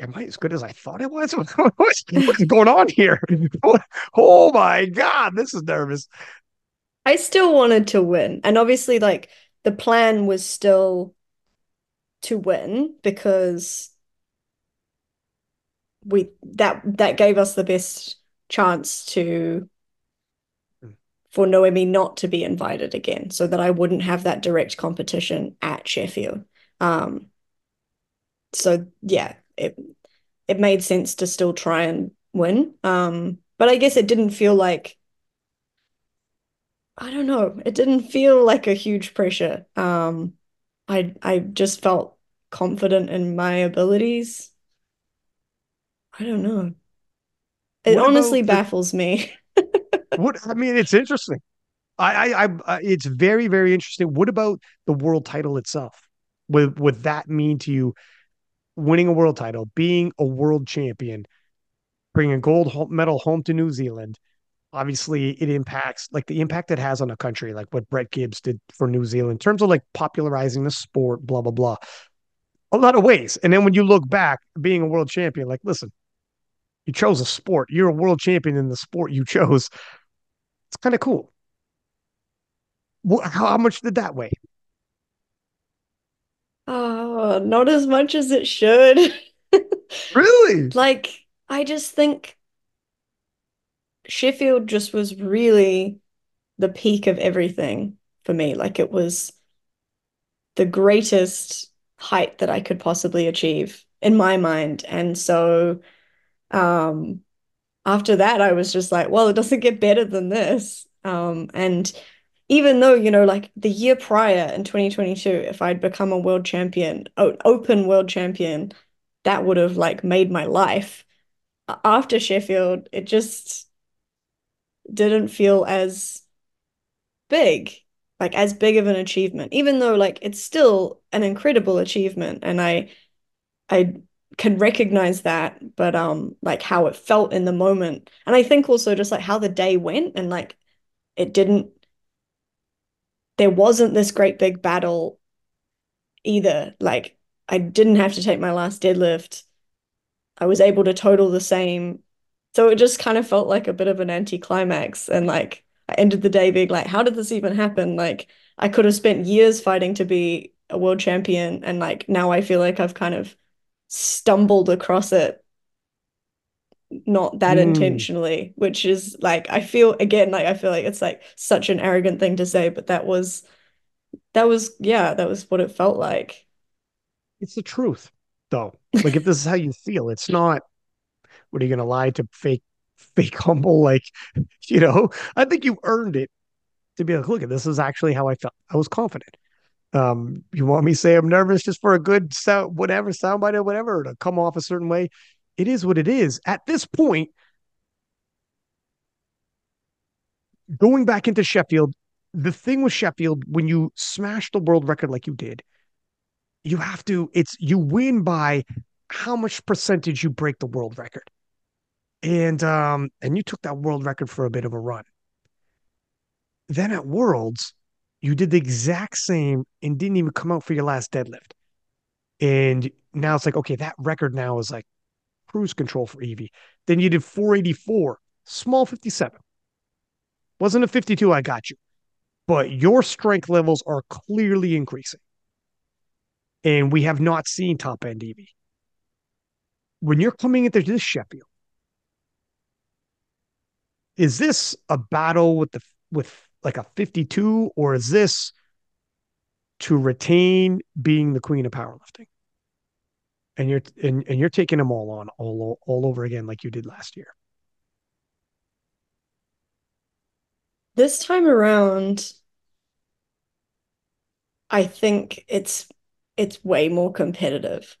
am I as good as I thought I was? *laughs* what's, what's going on here? *laughs* oh my god, this is nervous. I still wanted to win, and obviously, like the plan was still to win because we that that gave us the best chance to hmm. for Noemi not to be invited again, so that I wouldn't have that direct competition at Sheffield. Um, so yeah, it it made sense to still try and win. Um, but I guess it didn't feel like I don't know, it didn't feel like a huge pressure. Um, I I just felt confident in my abilities. I don't know. It what honestly baffles the, me. *laughs* what I mean, it's interesting. I, I, I, it's very, very interesting. What about the world title itself? What would that mean to you? Winning a world title, being a world champion, bringing a gold medal home to New Zealand. Obviously, it impacts like the impact it has on a country, like what Brett Gibbs did for New Zealand in terms of like popularizing the sport, blah blah blah. A lot of ways. And then when you look back, being a world champion, like listen, you chose a sport. You're a world champion in the sport you chose. It's kind of cool. How, how much did that weigh? Oh, not as much as it should. *laughs* really? Like, I just think Sheffield just was really the peak of everything for me. Like, it was the greatest height that I could possibly achieve in my mind. And so um, after that, I was just like, well, it doesn't get better than this. Um, and even though, you know, like the year prior in 2022, if I'd become a world champion, open world champion, that would have like made my life. After Sheffield, it just didn't feel as big, like as big of an achievement, even though like it's still an incredible achievement. And I I can recognize that, but um, like how it felt in the moment, and I think also just like how the day went, and like it didn't. There wasn't this great big battle either. Like I didn't have to take my last deadlift. I was able to total the same. So it just kind of felt like a bit of an anticlimax. And like I ended the day being like, how did this even happen? Like I could have spent years fighting to be a world champion. And like now I feel like I've kind of stumbled across it not that mm. intentionally which is like i feel again like i feel like it's like such an arrogant thing to say but that was that was yeah that was what it felt like. It's the truth though. Like if this is how you feel it's *laughs* not what are you gonna lie to fake fake humble like you know? I think you earned it to be like look at this is actually how i felt. I was confident. Um, you want me to say I'm nervous just for a good sound, whatever soundbite or whatever, to come off a certain way? It is what it is. At this point, going back into Sheffield, the thing with Sheffield, when you smash the world record like you did, you have to, it's you win by how much percentage you break the world record. And um, and you took that world record for a bit of a run. Then at Worlds, you did the exact same and didn't even come out for your last deadlift. And now it's like, okay, that record now is like cruise control for Evie. Then you did 484, small 57. Wasn't a 52, I got you. But your strength levels are clearly increasing. And we have not seen top end Evie. When you're coming into this Sheffield, is this a battle with the with like a 52 or is this to retain being the queen of powerlifting and you're and, and you're taking them all on all all over again like you did last year. This time around i think it's it's way more competitive.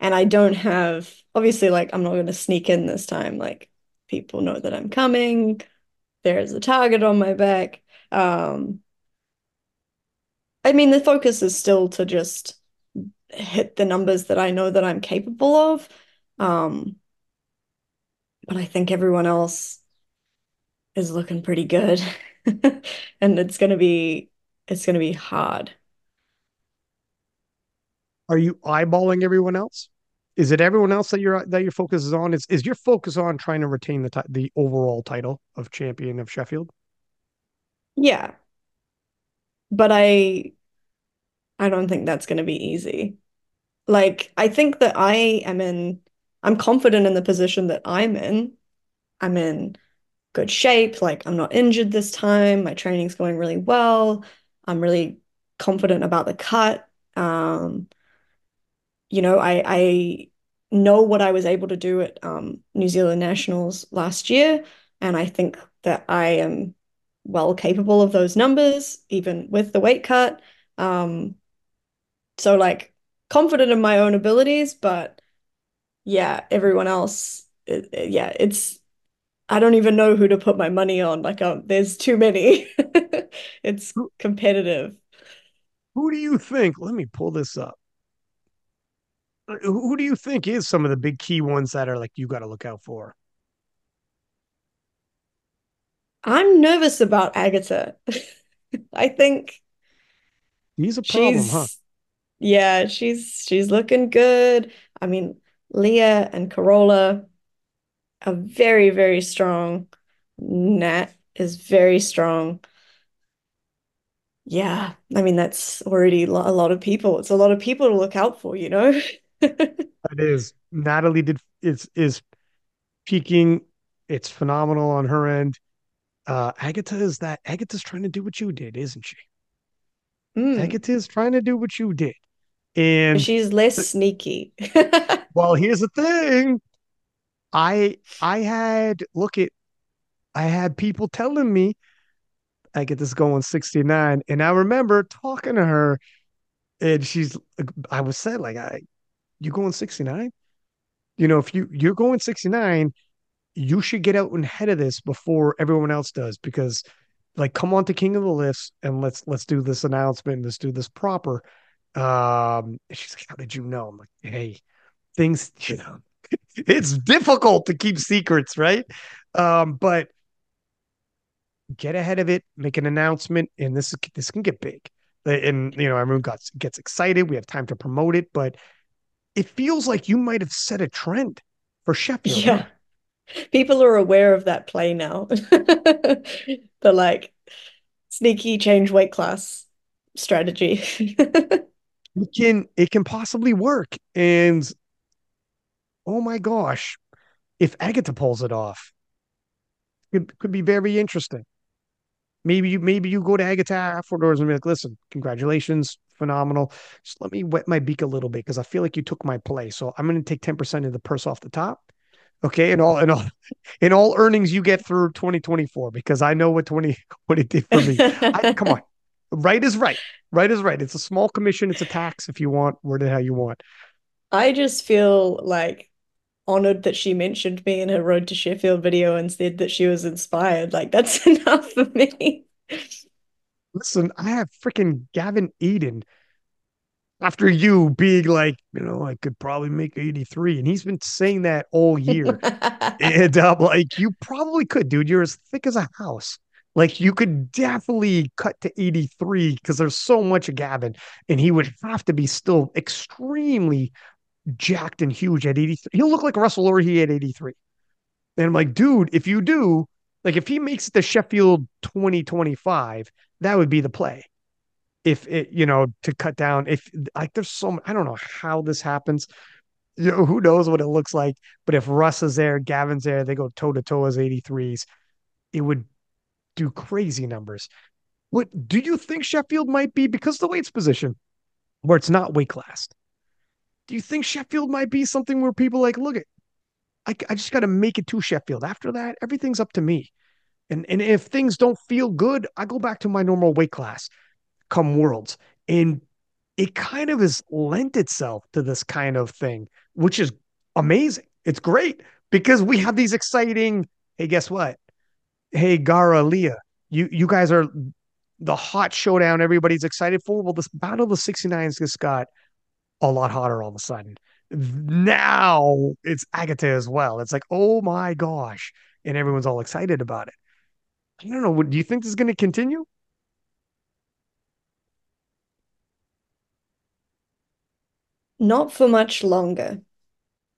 And i don't have obviously like i'm not going to sneak in this time like people know that i'm coming. There's a target on my back. Um I mean, the focus is still to just hit the numbers that I know that I'm capable of. Um, but I think everyone else is looking pretty good. *laughs* and it's gonna be it's gonna be hard. Are you eyeballing everyone else? Is it everyone else that your that your focus is on? Is is your focus on trying to retain the the overall title of champion of Sheffield? Yeah. But I I don't think that's going to be easy. Like, I think that I am in, I'm confident in the position that I'm in. I'm in good shape. Like, I'm not injured this time. My training's going really well. I'm really confident about the cut. Um, you know, I, I know what I was able to do at um, New Zealand Nationals last year. And I think that I am well capable of those numbers, even with the weight cut. Um, so like confident in my own abilities, but yeah, everyone else, it, it, yeah, it's I don't even know who to put my money on. Like, um, there's too many. *laughs* it's competitive. Who do you think? Let me pull this up. Uh, who do you think is some of the big key ones that are like you got to look out for? I'm nervous about Agatha. *laughs* I think he's a problem, huh? Yeah, she's she's looking good. I mean, Leah and Carola are very, very strong. Nat is very strong. Yeah, I mean that's already a lot of people. It's a lot of people to look out for, you know. *laughs* it is. Natalie did is is peaking. It's phenomenal on her end. Uh Agatha is that Agatha's trying to do what you did, isn't she? Mm. Agatha's trying to do what you did. And she's less sneaky. *laughs* well, here's the thing. I I had look at I had people telling me I get this going 69. And I remember talking to her and she's I was said, like, I you going 69? You know, if you you're going 69, you should get out ahead of this before everyone else does because like come on to King of the Lifts and let's let's do this announcement, let's do this proper um, she's like, How did you know? I'm like, Hey, things, you know, *laughs* it's difficult to keep secrets, right? Um, but get ahead of it, make an announcement, and this is this can get big. And you know, everyone got, gets excited. We have time to promote it, but it feels like you might have set a trend for Sheffield. Yeah. People are aware of that play now. *laughs* the like sneaky change weight class strategy *laughs* it can it can possibly work. And oh my gosh, if Agatha pulls it off, it could be very interesting. Maybe you maybe you go to Agatha afterwards and be like, listen, congratulations, phenomenal. Just let me wet my beak a little bit because I feel like you took my play. So I'm gonna take 10% of the purse off the top. Okay, and all and all *laughs* in all earnings you get through 2024 because I know what 20 *laughs* what it did for me. I, come on, right is right. Right is right. It's a small commission. It's a tax if you want. Word it how you want. I just feel like honored that she mentioned me in her Road to Sheffield video and said that she was inspired. Like that's *laughs* enough for me. Listen, I have freaking Gavin Adin after you being like, you know, I could probably make 83. And he's been saying that all year. *laughs* and I'm like, you probably could, dude. You're as thick as a house. Like you could definitely cut to 83 because there's so much of Gavin, and he would have to be still extremely jacked and huge at 83. He'll look like Russel Orhii at 83. And I'm like, dude, if you do, like if he makes it to Sheffield 2025, that would be the play. If it, you know, to cut down, if like there's so I don't know how this happens. You know, who knows what it looks like. But if Russ is there, Gavin's there, they go toe to toe as 83s, it would do crazy numbers. What do you think Sheffield might be because the weight's position where it's not weight class? Do you think Sheffield might be something where people like, look at, I, I just got to make it to Sheffield. After that, everything's up to me. And and if things don't feel good, I go back to my normal weight class come worlds. And it kind of has lent itself to this kind of thing, which is amazing. It's great because we have these exciting, hey, guess what? Hey, Garra, Leah, you you guys are the hot showdown everybody's excited for. Well, this battle of the 69s just got a lot hotter all of a sudden. Now it's Agata as well. It's like, oh my gosh. And everyone's all excited about it. I don't know. Do you think this is going to continue? Not for much longer,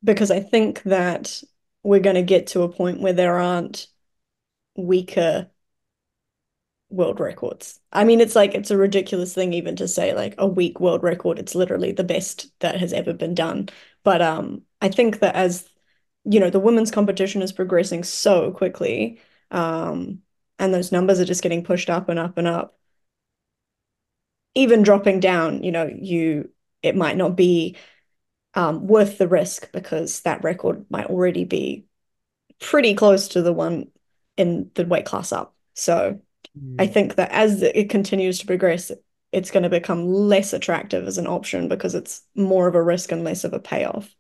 because I think that we're going to get to a point where there aren't weaker world records. I mean, it's like it's a ridiculous thing even to say like a weak world record. It's literally the best that has ever been done. But um, I think that as you know, the women's competition is progressing so quickly, um, and those numbers are just getting pushed up and up and up. Even dropping down, you know, you it might not be um, worth the risk because that record might already be pretty close to the one in the weight class up. So I hmm. think that as it continues to progress, it's going to become less attractive as an option because it's more of a risk and less of a payoff.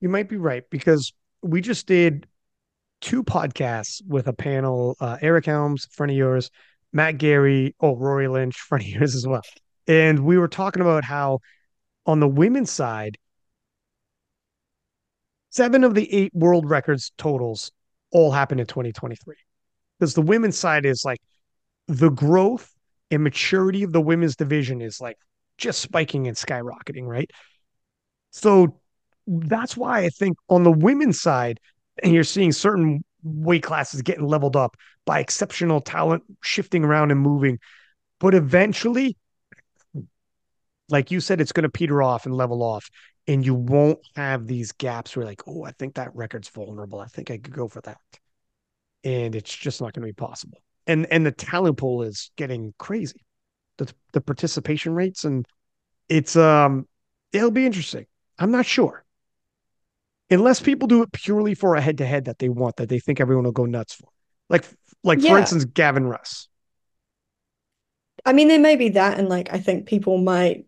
You might be right because we just did two podcasts with a panel uh, Eric Helms, friend of yours, Matt Gary, oh, Rory Lynch, *laughs* friend of yours as well. And we were talking about how on the women's side, seven of the eight world records totals all happened in 2023 because the women's side is like the growth and maturity of the women's division is like just spiking and skyrocketing, right? So that's why I think on the women's side, and you're seeing certain weight classes getting leveled up by exceptional talent shifting around and moving. But eventually, like you said, it's going to peter off and level off. And you won't have these gaps where, like, oh, I think that record's vulnerable. I think I could go for that and it's just not going to be possible. And and the talent pool is getting crazy. The the participation rates and it's um it'll be interesting. I'm not sure. Unless people do it purely for a head to head that they want, that they think everyone will go nuts for. Like like yeah. for instance, Gavin Russ. I mean, there may be that, and like I think people might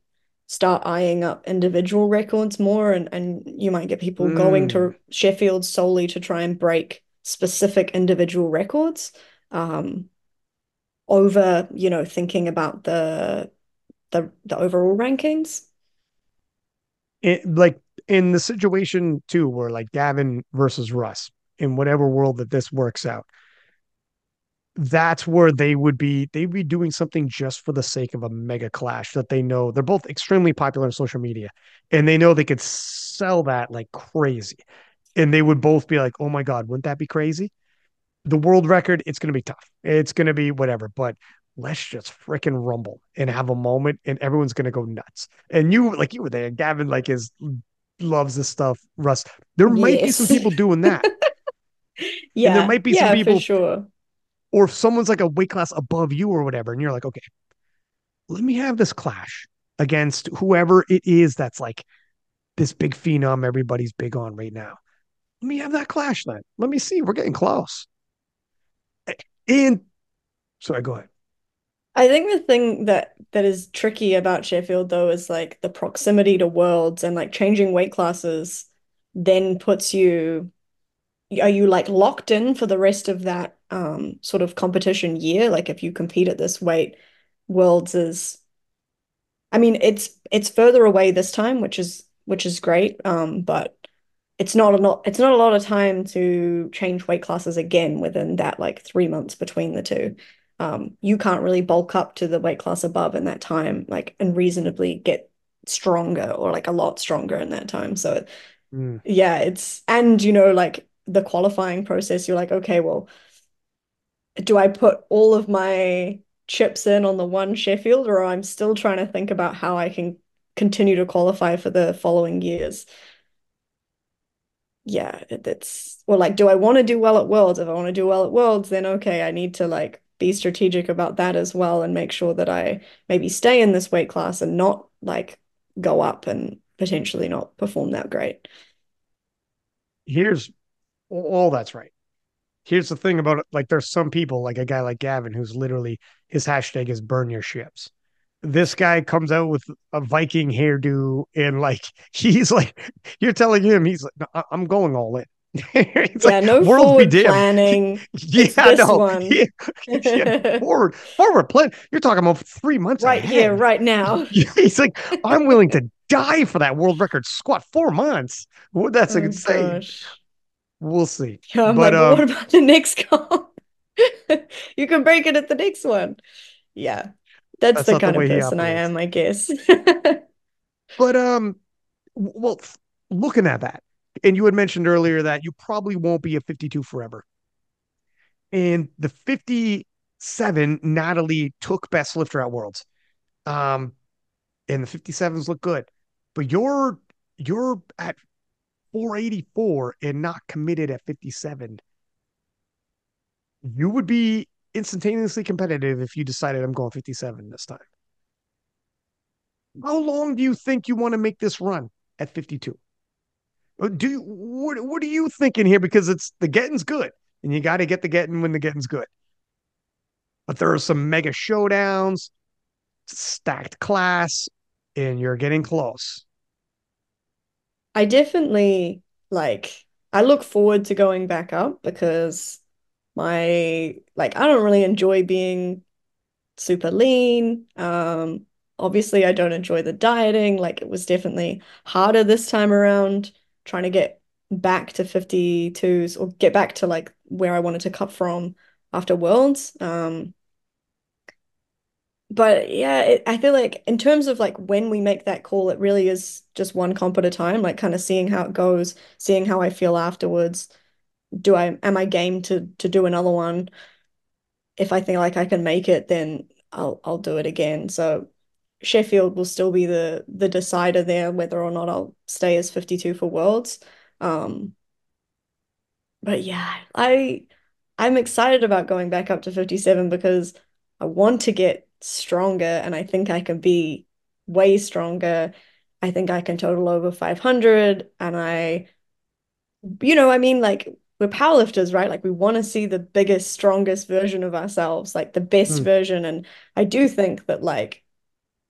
start eyeing up individual records more and, and you might get people mm. going to mm. Sheffield solely to try and break specific individual records um, over, you know, thinking about the the the overall rankings. It, like in the situation too, where like Gavin versus Russ, in whatever world that this works out, that's where they would be they'd be doing something just for the sake of a mega clash that they know they're both extremely popular on social media and they know they could sell that like crazy and they would both be like, "Oh my god, wouldn't that be crazy?" The world record, it's going to be tough. It's going to be whatever, but let's just freaking rumble and have a moment, and everyone's going to go nuts. And you, like you were there, Gavin, like is loves this stuff. Russ, there yes. might be some people doing that. yeah, *laughs* and there might be yeah, some people, sure. Or if someone's like a weight class above you or whatever, and you're like, okay, let me have this clash against whoever it is that's like this big phenom everybody's big on right now. Let me have that clash then. Let me see. We're getting close. And sorry, go ahead. I think the thing that that is tricky about Sheffield though is like the proximity to worlds and like changing weight classes then puts you are you like locked in for the rest of that um sort of competition year like if you compete at this weight worlds is I mean it's it's further away this time which is which is great um but it's not a lot it's not a lot of time to change weight classes again within that like three months between the two. Um, you can't really bulk up to the weight class above in that time, like and reasonably get stronger or like a lot stronger in that time. So Mm. yeah, it's and you know, like the qualifying process, you're like, okay, well, do I put all of my chips in on the one Sheffield, or I'm still trying to think about how I can continue to qualify for the following years? Yeah, it's well, like, do I want to do well at Worlds? If I want to do well at Worlds, then okay, I need to like be strategic about that as well and make sure that I maybe stay in this weight class and not like go up and potentially not perform that great. Here's all that's right. Here's the thing about it. Like, there's some people, like a guy like Gavin, who's literally his hashtag is burn your ships. This guy comes out with a Viking hairdo and like *laughs* he's like, you're telling him he's like, no, I'm going all in. *laughs* Yeah, like no world forward planning. *laughs* Yeah, no, one. yeah, yeah, forward, forward plan. You're talking about three months Right here, right now. He's like, I'm willing to die for that world record squat. Four months. Well, that's Oh insane. gosh. We'll see. Yeah, *laughs* I'm But like, um, what about the next comp? *laughs* You can break it at the next one. Yeah, that's that's the not the kind of person I am, I guess. *laughs* But um, well, looking at that, and you had mentioned earlier that you probably won't be a 52 forever. And the 57, Natalie took best lifter at Worlds. Um, and the 57s look good. But you're you're at 484 and not committed at 57. You would be instantaneously competitive if you decided I'm going 57 this time. How long do you think you want to make this run at 52? Uh, Do you, what what are you thinking here? Because it's the getting's good, and you got to get the getting when the getting's good. But there are some mega showdowns, stacked class, and you're getting close. I definitely like I look forward to going back up because my like I don't really enjoy being super lean. Um, obviously I don't enjoy the dieting. Like it was definitely harder this time around trying to get back to 52s or get back to like where I wanted to cut from after Worlds. Um, but yeah, it, I feel like in terms of like when we make that call, it really is just one comp at a time, like kind of seeing how it goes, seeing how I feel afterwards. Do I am I game to to do another one? If I think like I can make it, then I'll I'll do it again. So Sheffield will still be the the decider there whether or not I'll stay as 52 for Worlds. Um, but yeah, I I'm excited about going back up to 57 because I want to get stronger and I think I can be way stronger. I think I can total over 500 and I you know, I mean like we're powerlifters, right? Like we want to see the biggest, strongest version of ourselves, like the best Hmm. version and I do think that like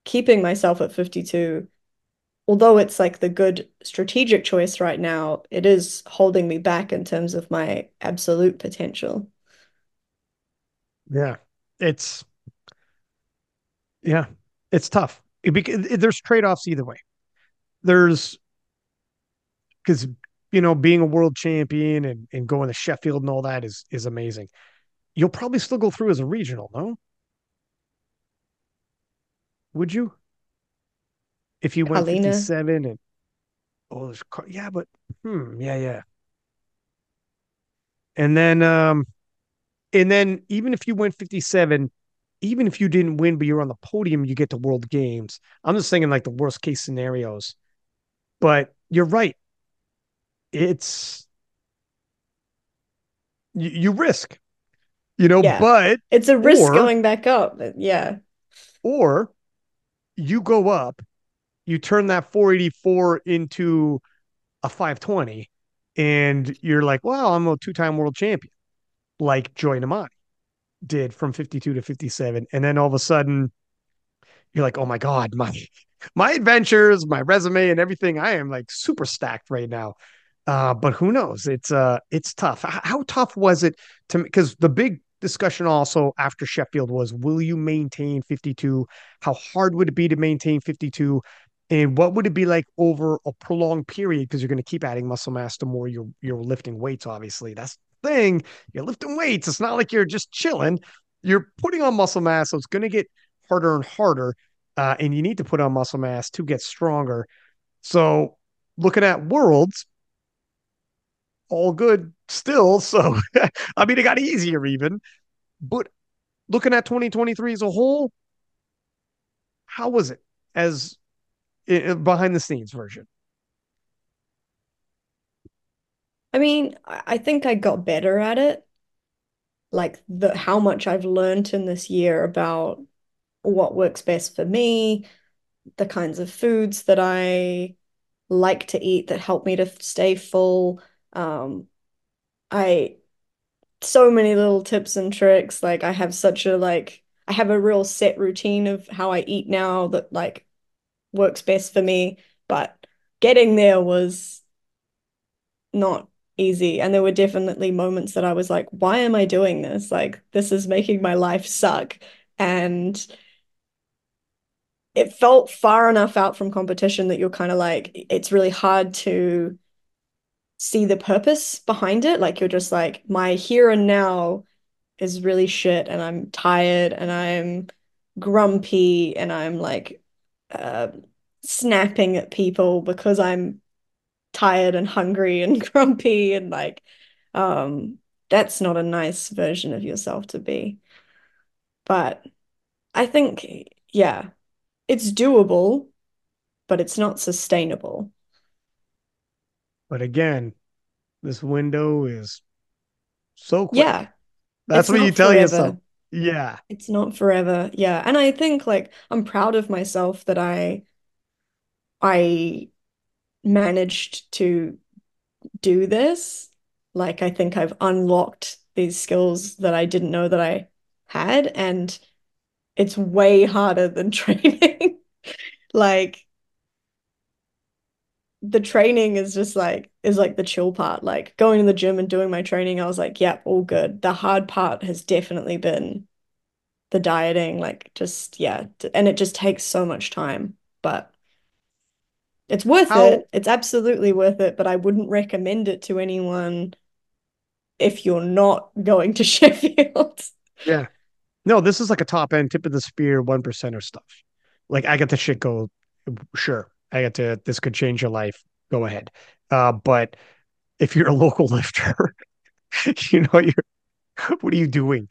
keeping myself at 52 although it's like the good strategic choice right now, it is holding me back in terms of my absolute potential. Yeah, it's yeah, it's tough It because there's trade-offs either way. There's because you know being a world champion and, and going to Sheffield and all that is is amazing. You'll probably still go through as a regional, no? Would you? If you went Alina, 57 and oh, there's yeah, but hmm, yeah, yeah. And then um and then even if you went 57, even if you didn't win, but you're on the podium, you get to world games. I'm just thinking like the worst case scenarios. But you're right. It's you, you risk, you know, yeah, but it's a risk or going back up. Yeah, or you go up, you turn that 484 into a 520, and you're like, well, I'm a two-time world champion, like Joy Nnamani did from 52 to 57. And then all of a sudden you're like, oh my God, my *laughs* my adventures, my resume and everything, I am like super stacked right now. Uh, but who knows? It's uh it's tough. H- How tough was it to because the big discussion also after Sheffield was will you maintain 52? How hard would it be to maintain 52? And what would it be like over a prolonged period? Because you're going to keep adding muscle mass the more you're you're lifting weights, obviously. That's thing. You're lifting weights. It's not like you're just chilling. You're putting on muscle mass, so it's going to get harder and harder. uh, and you need to put on muscle mass to get stronger. So, looking at worlds, all good still. *laughs* So, I mean, it got easier even. But looking at 2023 as a whole, how was it as behind the scenes version? I mean, I think I got better at it. Like the how much I've learned in this year about what works best for me, the kinds of foods that I like to eat that help me to stay full. Um, I so many little tips and tricks. Like I have such a like I have a real set routine of how I eat now that like works best for me. But getting there was not easy. And there were definitely moments that I was like, why am I doing this? Like, this is making my life suck. And it felt far enough out from competition that you're kind of like, it's really hard to see the purpose behind it. Like, you're just like, my here and now is really shit, and I'm tired and I'm grumpy and I'm like, uh, snapping at people because I'm tired and hungry and *laughs* grumpy and like um that's not a nice version of yourself to be. But I think yeah, it's doable, but it's not sustainable. But again, this window is so quick. Yeah. That's what you tell forever. yourself. Yeah. It's not forever. Yeah. And I think like I'm proud of myself that I I managed to do this. Like, I think I've unlocked these skills that I didn't know that I had, and it's way harder than *laughs* training. like, the training is just like is like the chill part. Like going to the gym and doing my training, I was like, yep, all good. The hard part has definitely been the dieting, like just yeah, and it just takes so much time. But it's worth How it. It's absolutely worth it, but I wouldn't recommend it to anyone if you're not going to *laughs* Sheffield. yeah. No, this is like a top end tip of the spear, one percenter stuff. Like I get the shit go, sure. I get to this could change your life. Go ahead. Uh, but if you're a local *laughs* lifter, *laughs* you know, you're what are you doing?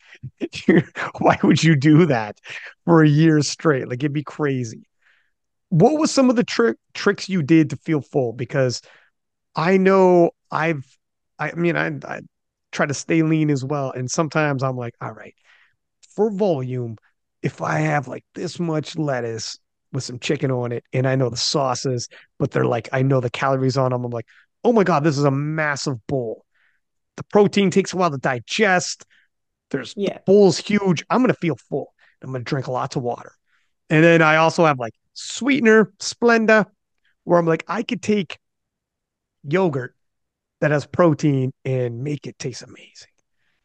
Why would you do that for a year straight? Like it'd be crazy what was some of the trick tricks you did to feel full? Because I know I've, I mean, I, I try to stay lean as well, and sometimes I'm like, all right, for volume, if I have like this much lettuce with some chicken on it, and I know the sauces, but they're like, I know the calories on them, I'm like, oh my god, this is a massive bowl. The protein takes a while to digest. There's yeah. the bowl's huge. I'm gonna feel full. I'm gonna drink lots of water. And then I also have like sweetener, Splenda, where I'm like, I could take yogurt that has protein and make it taste amazing.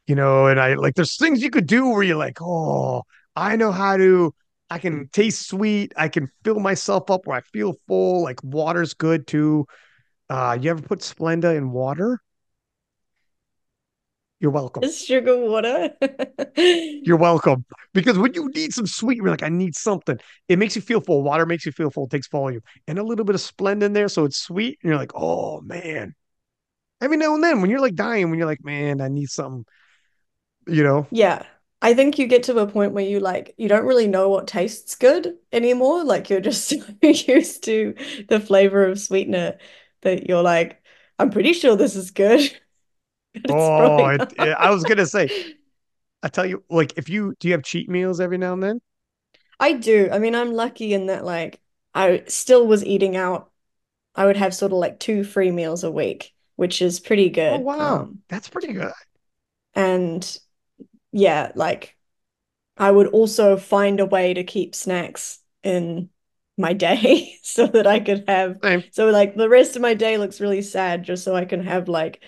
You know, and I like there's things you could do where you're like, oh, I know how to, I can taste sweet, I can fill myself up where I feel full, like water's good too. Uh, you ever put Splenda in water? You're welcome. Sugar water. *laughs* you're welcome. Because when you need some sweet, you're like, I need something. It makes you feel full. Water makes you feel full, takes volume, and a little bit of Splenda in there, so it's sweet. And you're like, oh man. Every now and then, when you're like dying, when you're like, man, I need something, you know? Yeah. I think you get to a point where you like you don't really know what tastes good anymore. Like you're just so *laughs* used to the flavor of sweetener that you're like, I'm pretty sure this is good. *laughs* *laughs* oh, it, it, I was gonna say, *laughs* I tell you, like, if you do, you have cheat meals every now and then. I do. I mean, I'm lucky in that, like, I still was eating out. I would have sort of like two free meals a week, which is pretty good. Oh wow, um, that's pretty good. And yeah, like, I would also find a way to keep snacks in my day *laughs* so that I could have. Same. So like the rest of my day looks really sad just so I can have like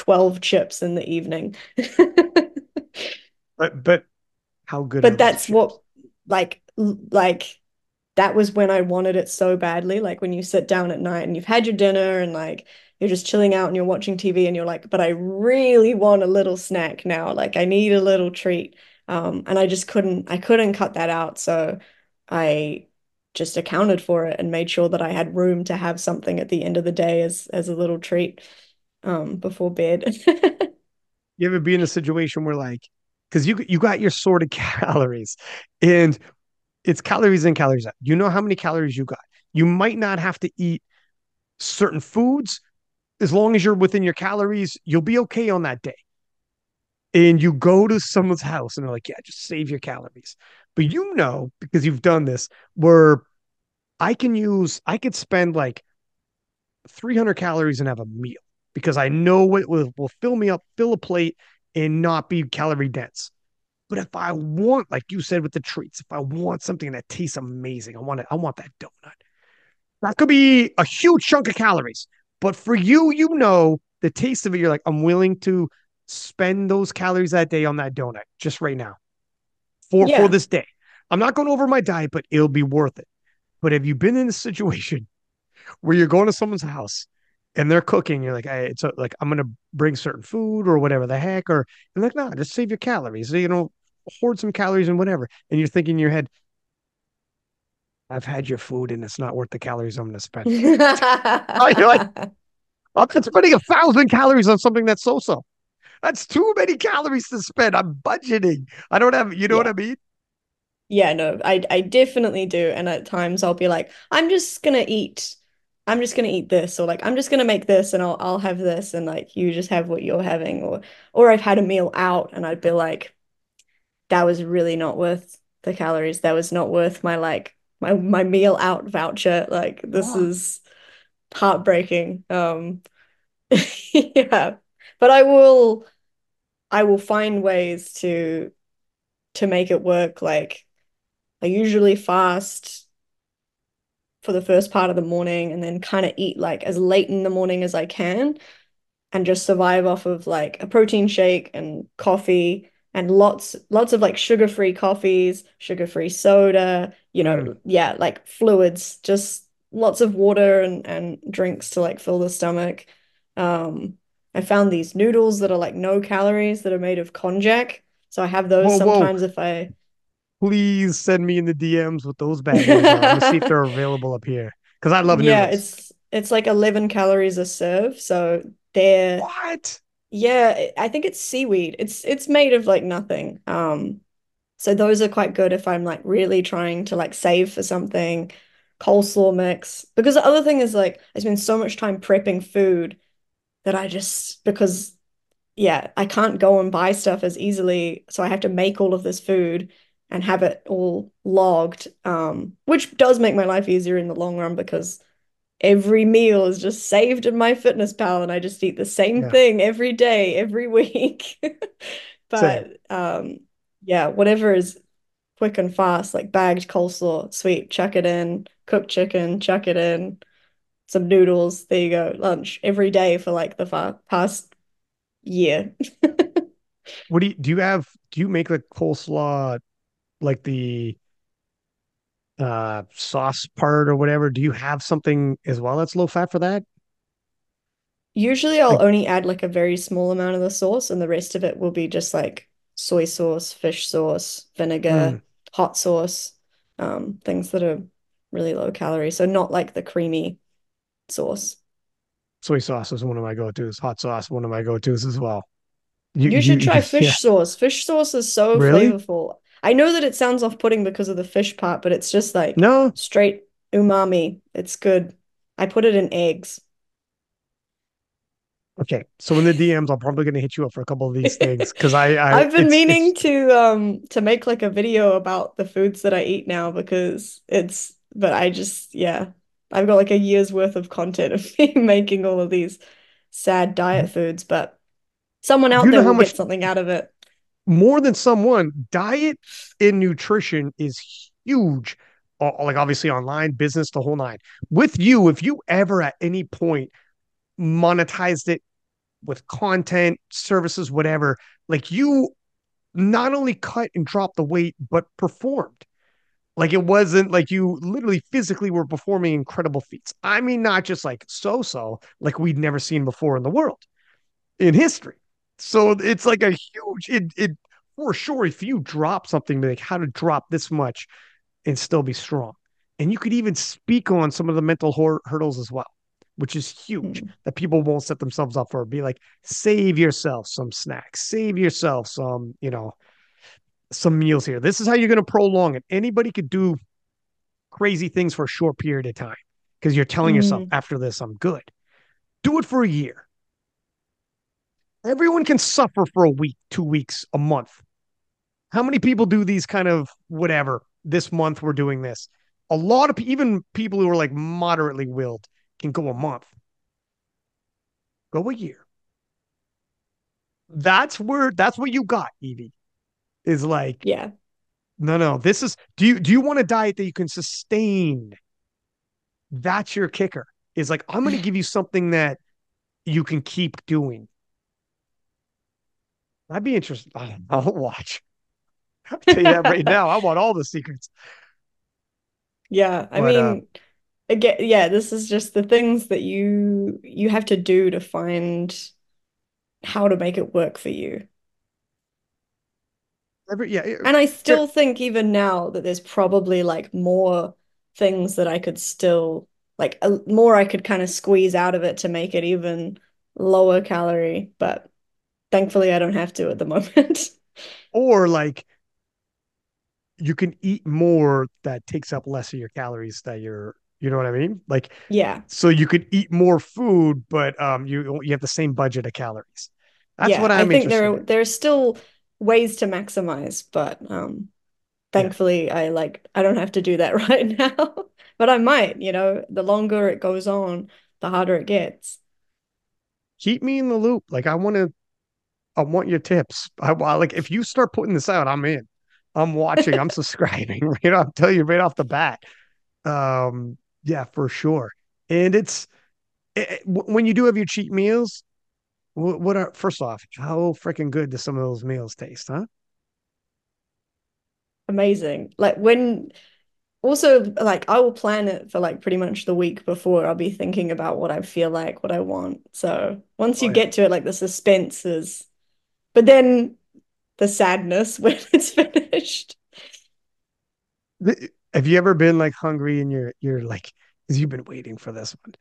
12 chips in the evening. *laughs* but but how good But that's what like like that was when I wanted it so badly. Like when you sit down at night and you've had your dinner and like you're just chilling out and you're watching TV and you're like, but I really want a little snack now. Like I need a little treat. Um, and I just couldn't I couldn't cut that out. So I just accounted for it and made sure that I had room to have something at the end of the day as as a little treat um before bed. *laughs* You ever be in a situation where like, because you you got your sorted *laughs* calories, and it's calories in, calories out. You know how many calories you got. You might not have to eat certain foods as long as you're within your calories. You'll be okay on that day. And you go to someone's house and they're like, "Yeah, just save your calories." But you know because you've done this where I can use, I could spend like 300 calories and have a meal because I know it will, will fill me up, fill a plate, and not be calorie dense. But if I want, like you said with the treats, if I want something that tastes amazing, I want it, I want that donut. That could be a huge chunk of calories. But for you, you know the taste of it, you're like, I'm willing to spend those calories that day on that donut just right now for for this day. I'm not going over my diet, but it'll be worth it. But have you been in a situation *laughs* where you're going to someone's house and they're cooking? You're like, hey, it's a, like I'm gonna bring certain food or whatever the heck, or you're like, no, just save your calories. You know, hoard some calories and whatever. And you're thinking in your head, I've had your food and it's not worth the calories I'm gonna spend. *laughs* *laughs* you're like, I'm spending a thousand calories on something that's so-so. That's too many calories to spend. I'm budgeting. I don't have, you know what I mean? Yeah, no, I I definitely do. And at times I'll be like, I'm just gonna eat. I'm just gonna eat this, or like I'm just gonna make this and I'll I'll have this and like you just have what you're having, or or I've had a meal out and I'd be like, that was really not worth the calories. That was not worth my like my my meal out voucher. Like this Yeah. is heartbreaking. Um *laughs* yeah. But I will I will find ways to to make it work. Like I usually fast for the first part of the morning and then kind of eat like as late in the morning as I can and just survive off of like a protein shake and coffee and lots lots of like sugar-free coffees, sugar-free soda, you Mm. know, yeah, like fluids, just lots of water and and drinks to like fill the stomach. Um, I found these noodles that are like no calories that are made of konjac. So I have those Whoa, whoa. sometimes if I Please send me in the DMs with those bad boys are. I'm see if they're *laughs* available up here. Because I love Yeah, noodles. it's it's like 11 calories a serve. So they're What? yeah, I think it's seaweed. It's it's made of like nothing. Um, so those are quite good if I'm like really trying to like save for something. Coleslaw mix. Because the other thing is like I spend so much time prepping food that I just because yeah, I can't go and buy stuff as easily, so I have to make all of this food and have it all logged. Um, which does make my life easier in the long run because every meal is just saved in MyFitnessPal and I just eat the same Yeah, thing every day, every *laughs* week. But um yeah, whatever is quick and fast, like bagged coleslaw, sweet, chuck it in, cooked chicken, chuck it in, some noodles, there you go, lunch every day for like the fa past year. *laughs* What do you do you have do you make like coleslaw like the uh sauce part or whatever? Do you have something as well that's low fat for that? Usually I'll Like only add like a very small amount of the sauce and the rest of it will be just like soy sauce, fish sauce, mm, vinegar, hot sauce, um, things that are really low calorie. So not like the creamy sauce. soy sauce is one of my go-tos. Hot sauce, one of my go-tos as well. You You should you try *laughs* yeah. fish sauce. Fish sauce is so Really? flavorful. I know that it sounds off-putting because of the fish part, but it's just like No? straight umami. It's good. I put it in eggs. Okay. So in the DMs, I'm probably gonna hit you up for a couple of these things because I I I've been it's meaning it's to um to make like a video about the foods that I eat now because it's but I just yeah I've got like a year's worth of content of me *laughs* making all of these sad diet foods but someone out you there will much get something out of it. More than someone, diet and nutrition is huge. Like obviously online, business, the whole nine. With you, if you ever at any point monetized it with content, services, whatever, like you not only cut and dropped the weight, but performed. Like it wasn't like you literally physically were performing incredible feats. I mean, not just like so so, like we'd never seen before in the world in history. So it's like a huge it it for sure. If you drop something like how to drop this much and still be strong, And you could even speak on some of the mental hurdles as well, which is huge Mm. that people won't set themselves up for. Be like, save yourself some snacks, save yourself some, you know, some meals here. This is how you're going to prolong it. Anybody could do crazy things for a short period of time because you're telling yourself, Mm. after this, I'm good. Do it for a year. Everyone can suffer for a week, two weeks, a month. How many people do these kind of whatever? This month we're doing this. A lot of even people who are like moderately willed can go a month. Go a year. That's where that's what you got, Evie. Is like Yeah. no, no. This is do you do you want a diet that you can sustain? That's your kicker. Is like I'm going to give you something that you can keep doing. I'd be interested. *laughs* I'll watch. I'll tell you that right now. I want all the secrets. Yeah, I But uh, mean, again, yeah, this is just the things that you you have to do to find how to make it work for you. every yeah, And I there, still think even now that there's probably like more things that I could still like a, more I could kind of squeeze out of it to make it even lower calorie, but thankfully I don't have to at the moment. *laughs* or like you can eat more that takes up less of your calories that you're you know what I mean? Like Yeah. so you could eat more food, but um you you have the same budget of calories. That's Yeah, what I I'm think there are in. there's still ways to maximize, but um Yeah. thankfully I like I don't have to do that *laughs* right now. But I might, you know, the longer it goes on, the harder it gets. Keep me in the loop. Like I want to I want your tips. I, I like if you start putting this out, I'm in. I'm watching. I'm *laughs* subscribing. Right, I'll tell you right off the bat. Um, yeah, for sure. And it's it, it- when you do have your cheat meals. What, are first off? How freaking good do some of those meals taste, huh? Amazing. Like when also like I will plan it for like pretty much the week before. I'll be thinking about what I feel like, what I want. So once Oh you yeah. get to it, like the suspense is, but then the sadness *laughs* when it's finished. Have you ever been like hungry and you're you're like, you've been waiting for this one,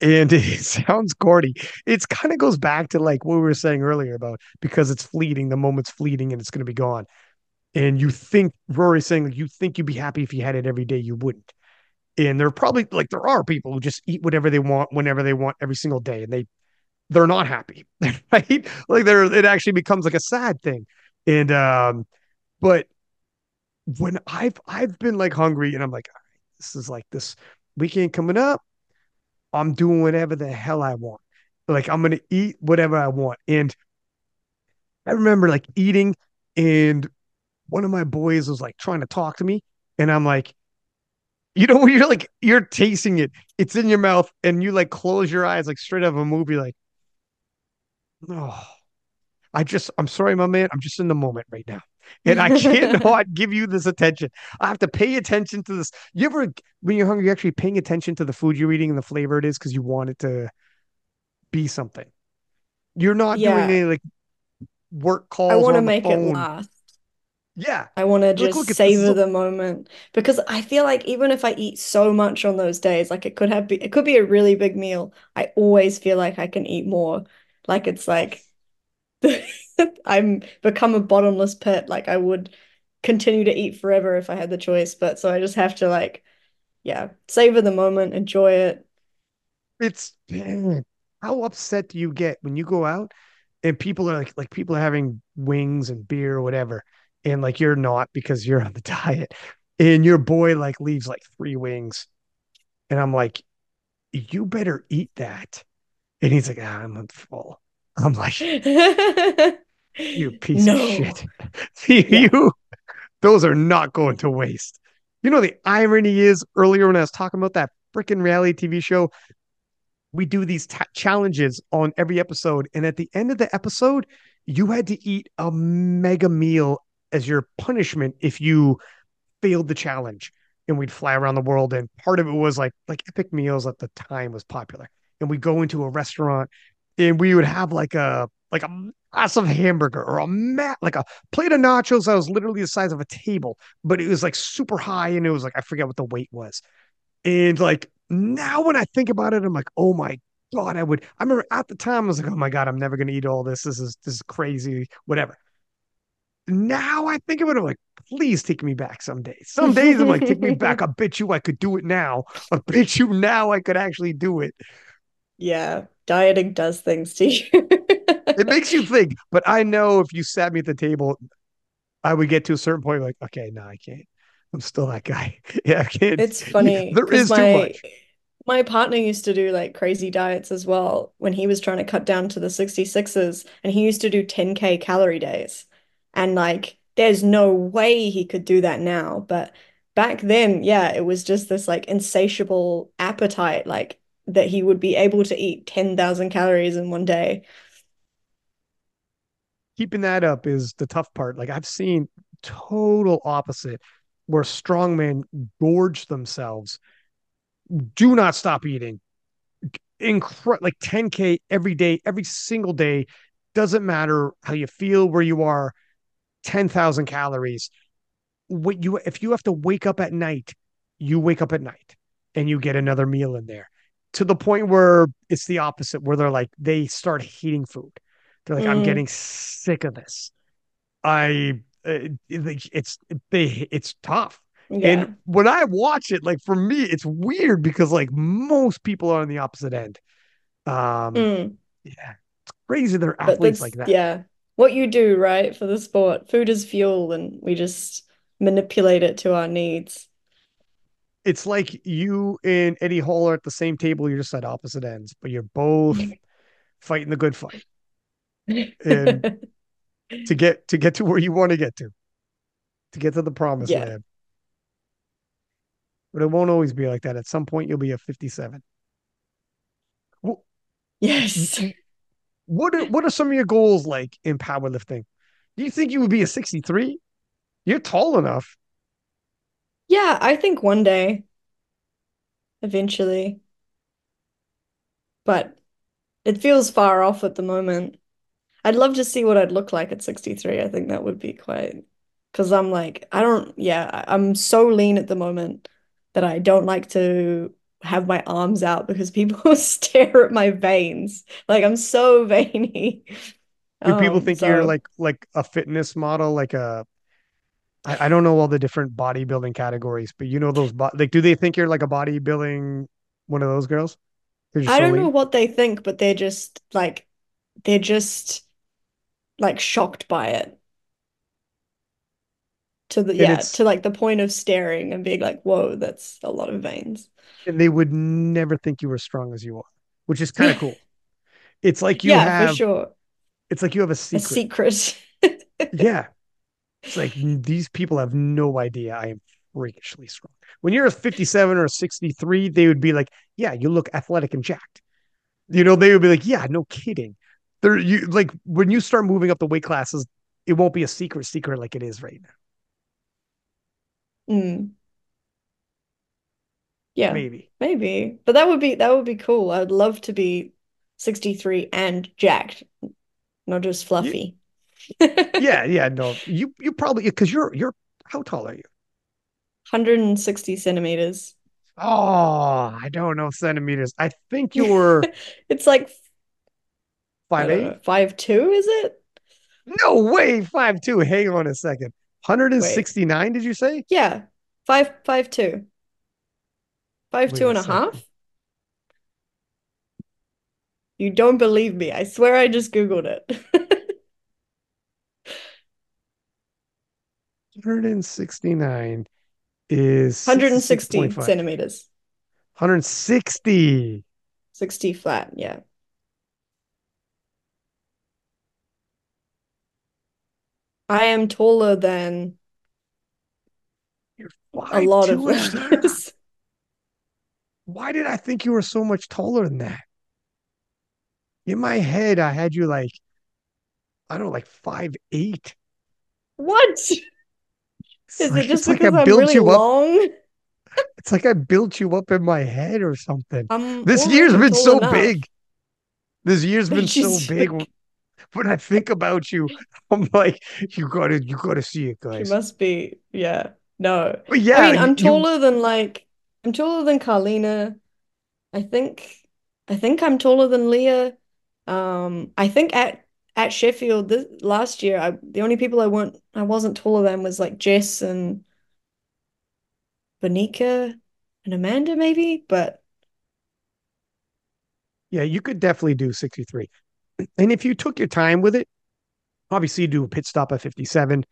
and *laughs* it sounds corny. It's kind of goes back to like what we were saying earlier about because it's fleeting, the moment's fleeting, and it's going to be gone. and you think Rory's saying like you think you'd be happy if you had it every day, you wouldn't. And there are probably like there are people who just eat whatever they want whenever they want every single day, and they they're not happy, *laughs* right? Like they're it actually becomes like a sad thing. And um, but when I've I've been like hungry and I'm like, this is like this weekend coming up, I'm doing whatever the hell I want. Like I'm gonna eat whatever I want. And I remember like eating and one of my boys was like trying to talk to me, and I'm like, you know, you're like you're tasting it, it's in your mouth, and you like close your eyes like straight out of a movie, like, oh, I just, I'm sorry, my man, I'm just in the moment right now, and I can't *laughs* not give you this attention. I have to pay attention to this. You ever, when you're hungry, you're actually paying attention to the food you're eating and the flavor it is because you want it to be something. You're not doing any like work I calls or want to make it last. Yeah, I want to just look, is savor the moment because I feel like even if I eat so much on those days, like it could have be, it could be a really big meal. I always feel like I can eat more. Like it's like *laughs* I'm become a bottomless pit. Like I would continue to eat forever if I had the choice, but so I just have to like, yeah, savor the moment, enjoy it. It's *clears throat* how upset do you get when you go out and people are like like people are having wings and beer or whatever, and like you're not because you're on the diet, and your boy like leaves like three wings, and I'm like, you better eat that, and he's like, ah, I'm full. I'm like, you *laughs* piece of shit, *laughs* Yeah. you those are not going to waste. You know the irony is earlier when I was talking about that freaking reality TV show we do these ta challenges on every episode. And at the end of the episode, you had to eat a mega meal as your punishment if you failed the challenge. And we'd fly around the world. And part of it was like like epic meals at the time was popular. And we go into a restaurant and we would have like a like a massive hamburger or a mat like a plate of nachos that was literally the size of a table, but it was like super high and it was like I forget what the weight was. And like now when I think about it, I'm like, oh my God, I would I remember at the time I was like, oh my God, I'm never gonna eat all this. This is this is crazy, whatever. Now I think of it, I'm like, please take me back some days. Some days I'm like, take me back. *laughs* I bet you I could do it now. I bet you now I could actually do it. Yeah, dieting does things to you. it *laughs* makes you think, but I know if you sat me at the table, I would get to a certain point like, okay, no, I can't. I'm still that guy. *laughs* Yeah, I can't. It's funny. *laughs* There is my, too much. My partner used to do like crazy diets as well when he was trying to cut down to the 66s and he used to do 10k calorie days. And like there's no way he could do that now, but back then, yeah, it was just this like insatiable appetite like that he would be able to eat 10,000 calories in one day. Keeping that up is the tough part. Like I've seen total opposite where strongmen gorge themselves, do not stop eating. Like 10K every day, every single day. Doesn't matter how you feel, where you are, 10,000 calories. What you, if you have to wake up at night, you wake up at night and you get another meal in there to the point where it's the opposite, where they're like, they start hating food. They're like, mm. I'm getting sick of this. I, uh, it's, they, it's tough. Yeah. And when I watch it, like for me, it's weird because like most people are on the opposite end. Um, mm. yeah, it's crazy. They're athletes like that. Yeah. What you do, right, for the sport, food is fuel, and we just manipulate it to our needs it's like you and Eddie Hall are at the same table. You're just at opposite ends, but you're both *laughs* fighting the good fight. And *laughs* to get to get to where you want to get to, to get to the promised yeah. land. But it won't always be like that. At some point, you'll be a 57. Well, yes. What are, what are some of your goals like in powerlifting? Do you think you would be a 63? You're tall enough. Yeah, I think one day, eventually, but it feels far off at the moment. I'd love to see what I'd look like at 63. I think that would be quite, because I'm like, I don't, yeah, I- I'm so lean at the moment that I don't like to have my arms out because *laughs* people *laughs* stare at my veins. Like I'm so *laughs* veiny. Do people Um, think you're like like a fitness model, like a I, I don't know all the different bodybuilding categories, but you know those bo- like do they think you're like a bodybuilding one of those girls? I don't know what they think, but they're just like they're just like shocked by it. To the yeah, to like the point of staring and being like, whoa, that's a lot of veins. And they would never think you were strong as you are, which is kind of cool. It's like you yeah, have for sure. It's like you have a secret. A secret. *laughs* yeah. It's like these people have no idea I am freakishly strong. When you're a 57 or a 63, they would be like, "Yeah, you look athletic and jacked." You know, they would be like, "Yeah, no kidding." They're you like when you start moving up the weight classes, it won't be a secret secret like it is right now. Mm. Yeah, maybe, maybe, but that would be that would be cool. I'd love to be 63 and jacked, not just fluffy yeah, *laughs* yeah, no. You you probably because you're you're how tall are you? 160 centimeters. Oh, I don't know centimeters. I think you're *laughs* it's like five eight, uh, five two, is it? No way, five two. Hang on a second. 169, Wait. did you say? Yeah. Five five two. Five Wait two and a, a half. You don't believe me. I swear I just Googled it. *laughs* 169 is 160 centimeters. 160. 60 flat, yeah. I am taller than a lot of us. *laughs* Why did I think you were so much taller than that? In my head, I had you like, I don't know, like five eight. What? Is like, it just because like I'm really long? it's like I built you up in my head or something. I'm this year's been so enough. big. This year's been so big. When I think about you, I'm like, you gotta, you gotta see it, she guys. must be, yeah. No. But I yeah, mean, I'm you taller than like I'm taller than Carola. I think I think I'm taller than Leah. Um, I think at at Sheffield this last year, I the only people I weren't I wasn't taller than was like Jess and Bonica and Amanda maybe, but yeah, you could definitely do 63. And if you took your time with it, obviously you do a pit stop at 57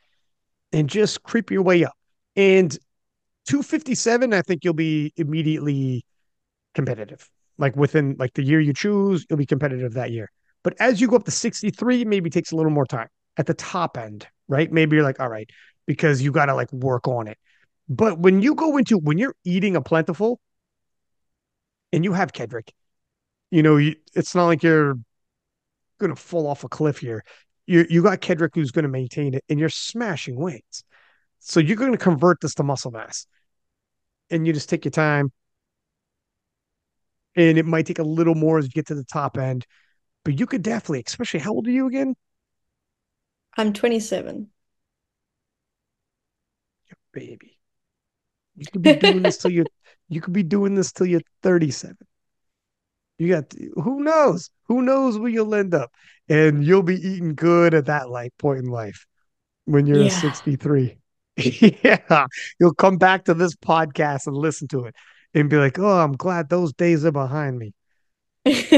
and just creep your way up. And 257, I think you'll be immediately competitive. Like within like the year you choose, you'll be competitive that year. But as you go up to 63, maybe takes a little more time at the top end, right? Maybe you're like, all right, because you got to like work on it. But when you go into when you're eating a plentiful and you have Kedrick, you know, you, it's not like you're going to fall off a cliff here. You you got Kedrick who's going to maintain it, and you're smashing weights. So you're going to convert this to muscle mass, and you just take your time. And it might take a little more as you get to the top end, but you could definitely, especially how old are you again? I'm 27. Your Baby, you could be doing this till you you could be doing this till you're 37. You got who knows? Who knows where you'll end up? And you'll be eating good at that like point in life when you're Yeah. 63. *laughs* yeah. You'll come back to this podcast and listen to it and be like, oh, I'm glad those days are behind me.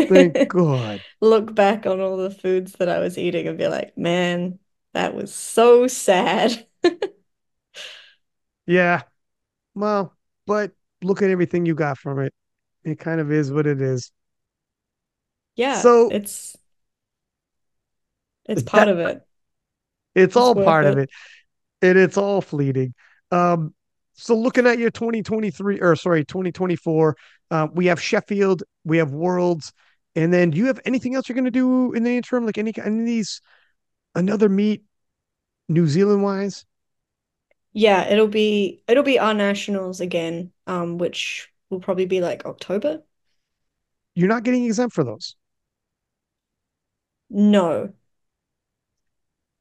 Thank *laughs* God. Look back on all the foods that I was eating and be like, man, that was so sad. *laughs* Yeah. Well, but look at everything you got from it. It kind of is what it is. Yeah, So it's it's part that of it. it's It's all part of it. it. And it's all fleeting. Um, so looking at your 2023 or sorry, 2024, uh, we have Sheffield, we have Worlds, and then do you have anything else you're going to do in the interim? Like any, any of these, another meet New Zealand wise? Yeah, it'll be it'll be our nationals again, um, which will probably be like October. You're not getting exempt for those. No.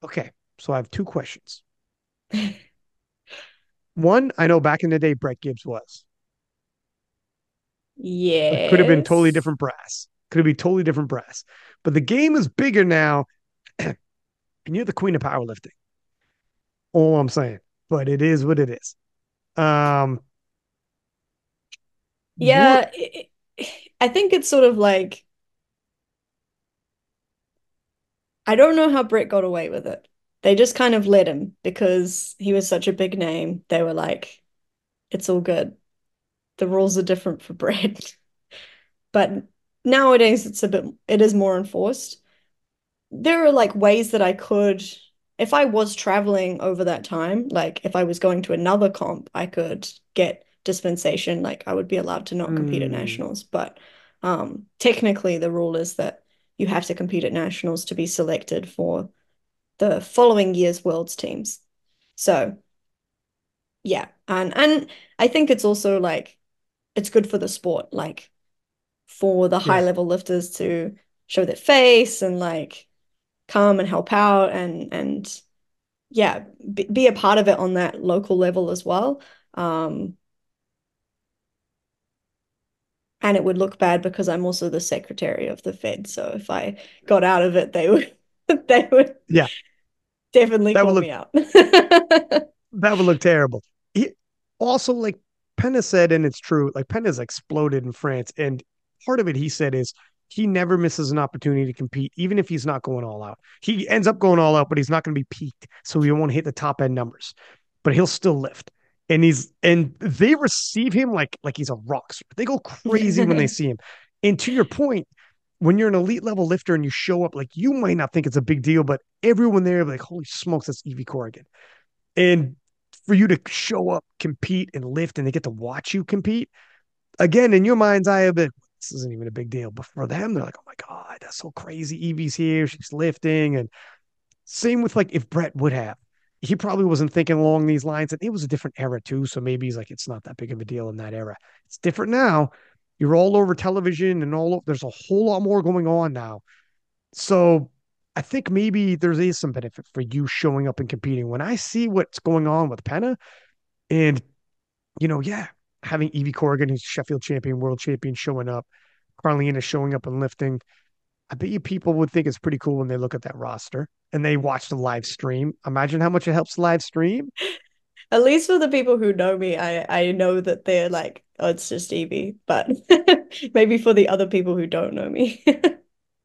Okay. So I have two questions. *laughs* One, I know back in the day, Brett Gibbs was. Yeah. It could have been totally different brass. Could have been totally different brass. But the game is bigger now, *clears throat* and you're the queen of powerlifting. All I'm saying. But it is what it is. Um? Yeah, i I think it's sort of like I don't know how Brett got away with it. They just kind of let him because he was such a big name. They were like, it's all good. The rules are different for *laughs* Brett. But nowadays it's a bit it is more enforced. There are like ways that I could, if I was traveling over that time, like if I was going to another comp, I could get dispensation. Like I would be allowed to not compete at Mm, nationals. But um, technically, the rule is that you have to compete at nationals to be selected for the following year's world's teams. So yeah, and and I think it's also like it's good for the sport, like for the high level lifters to show their face and like come and help out and and yeah, be, be a part of it on that local level as well. Um, and it would look bad because I'm also the secretary of the Fed. So if I got out of it, they would *laughs* they would Yeah. definitely That would call look me out. *laughs* that would look terrible. He, also, like Penna said, and it's true, like Penna's exploded in France. And part of it he said is he never misses an opportunity to compete, even if he's not going all out. He ends up going all out, but he's not going to be peaked. So he won't hit the top end numbers. But he'll still lift. And he's and they receive him like like he's a rock star. They go crazy when they *laughs* see him. And to your point, when you're an elite level lifter and you show up, like you might not think it's a big deal, but everyone there like, holy smokes, that's Evie Corrigan. And for you to show up, compete, and lift, and they get to watch you compete, again, in your mind's eye, a bit, this isn't even a big deal. But for them, they're like, oh my God, that's so crazy. Evie's here, she's lifting. And same with like if Brett would have, he probably wasn't thinking along these lines. And it was a different era too. So maybe he's like, it's not that big of a deal in that era. It's different now. You're all over television and all. There's a whole lot more going on now. So I think maybe there is some benefit for you showing up and competing. When I see what's going on with Penna, and you know, yeah, having Evie Corrigan, who's Sheffield champion, world champion, showing up, Carola showing up and lifting. I bet you people would think it's pretty cool when they look at that roster and they watch the live stream. Imagine how much it helps live stream. At least for the people who know me, I I know that they're like, oh, it's just Evie. But *laughs* maybe for the other people who don't know me.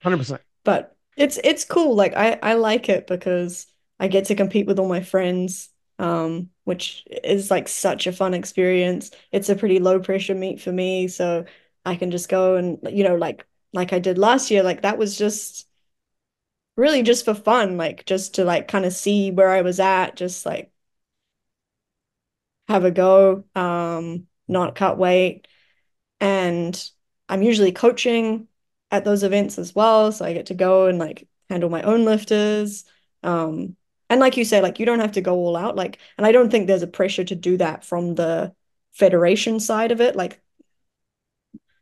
Hundred *laughs* percent. But it's it's cool. Like I I like it because I get to compete with all my friends. Um, which is like such a fun experience. It's a pretty low pressure meet for me, so I can just go and you know like like I did last year. Like that was just really just for fun, like just to like kind of see where I was at, just like have a go, um, not cut weight. And I'm usually coaching at those events as well. So I get to go and like handle my own lifters. Um, and like you say, like you don't have to go all out. Like, and I don't think there's a pressure to do that from the federation side of it. Like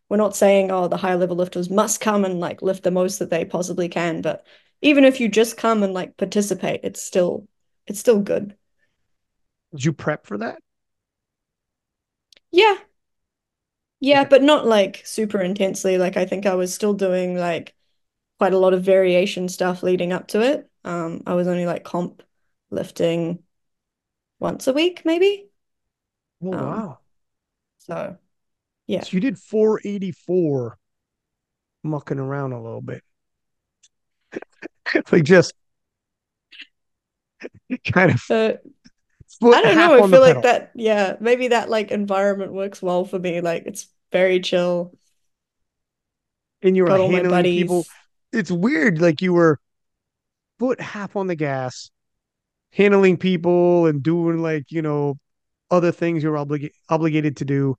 we're not saying, oh, the higher level lifters must come and like lift the most that they possibly can. But even if you just come and like participate, it's still it's still good. Did you prep for that? Yeah. Yeah, but not like super intensely. Like I think I was still doing like quite a lot of variation stuff leading up to it. Um, I was only like comp lifting once a week, maybe. Oh, um, wow. So yeah. So you did 484 mucking around a little bit. *laughs* like just kind of I don't know. I feel like that yeah, maybe that like environment works well for me. Like it's very chill. And you were handling people. It's weird, like you were foot half on the gas, handling people and doing like, you know, other things you're oblig- obligated to do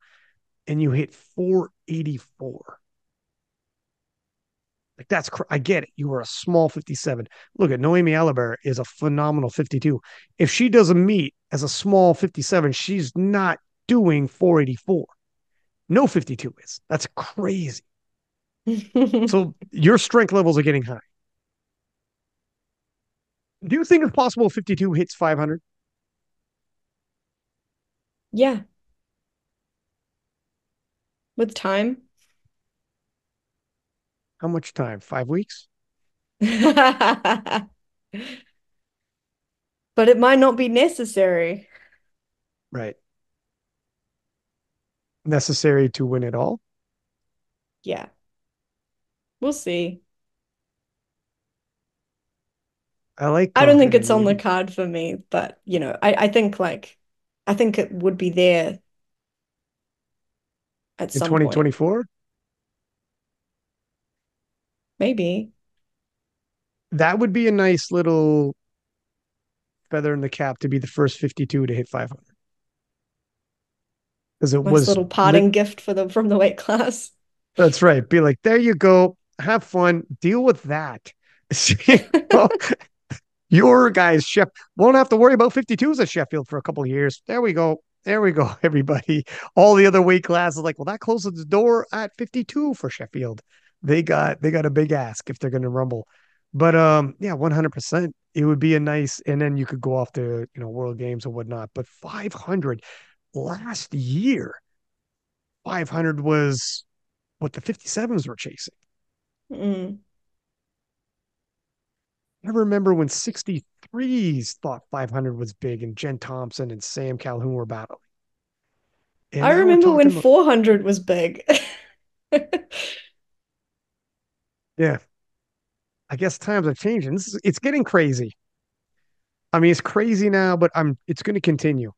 and you hit 484. Like that's cr- I get it. You were a small 57. Look at Noémie Allabert is a phenomenal 52. If she doesn't meet as a small 57, she's not doing 484. No 52 is. That's crazy. *laughs* so your strength levels are getting high. Do you think it's possible 52 hits 500? Yeah with time. How much time? Five weeks? *laughs* but it might not be necessary. Right. Necessary to win it all? Yeah. We'll see. I like I don't think it's on the card for me, but you know, I, I think like I think it would be there at in 2024? Maybe. That would be a nice little feather in the cap to be the first 52 to hit 500. Because it nice was little potting li- gift for them from the weight class. That's right. Be like, there you go. Have fun. Deal with that. *laughs* *laughs* your guys, Chef, won't have to worry about 52s at Sheffield for a couple of years. There we go. There we go, *laughs* everybody. All the other weight classes, like, well, that closes the door at 52 for Sheffield. They got they got a big ask if they're going to rumble. But um, yeah, 100%. It would be a nice, and then you could go off to you know World Games or whatnot. But 500 last year, 500 was what the 57s were chasing. Mm. I remember when 63s thought 500 was big and Jen Thompson and Sam Calhoun were battling. And I remember when about... 400 was big. *laughs* yeah. I guess times are changing. Is, it's getting crazy. I mean, it's crazy now, but I'm it's going to continue.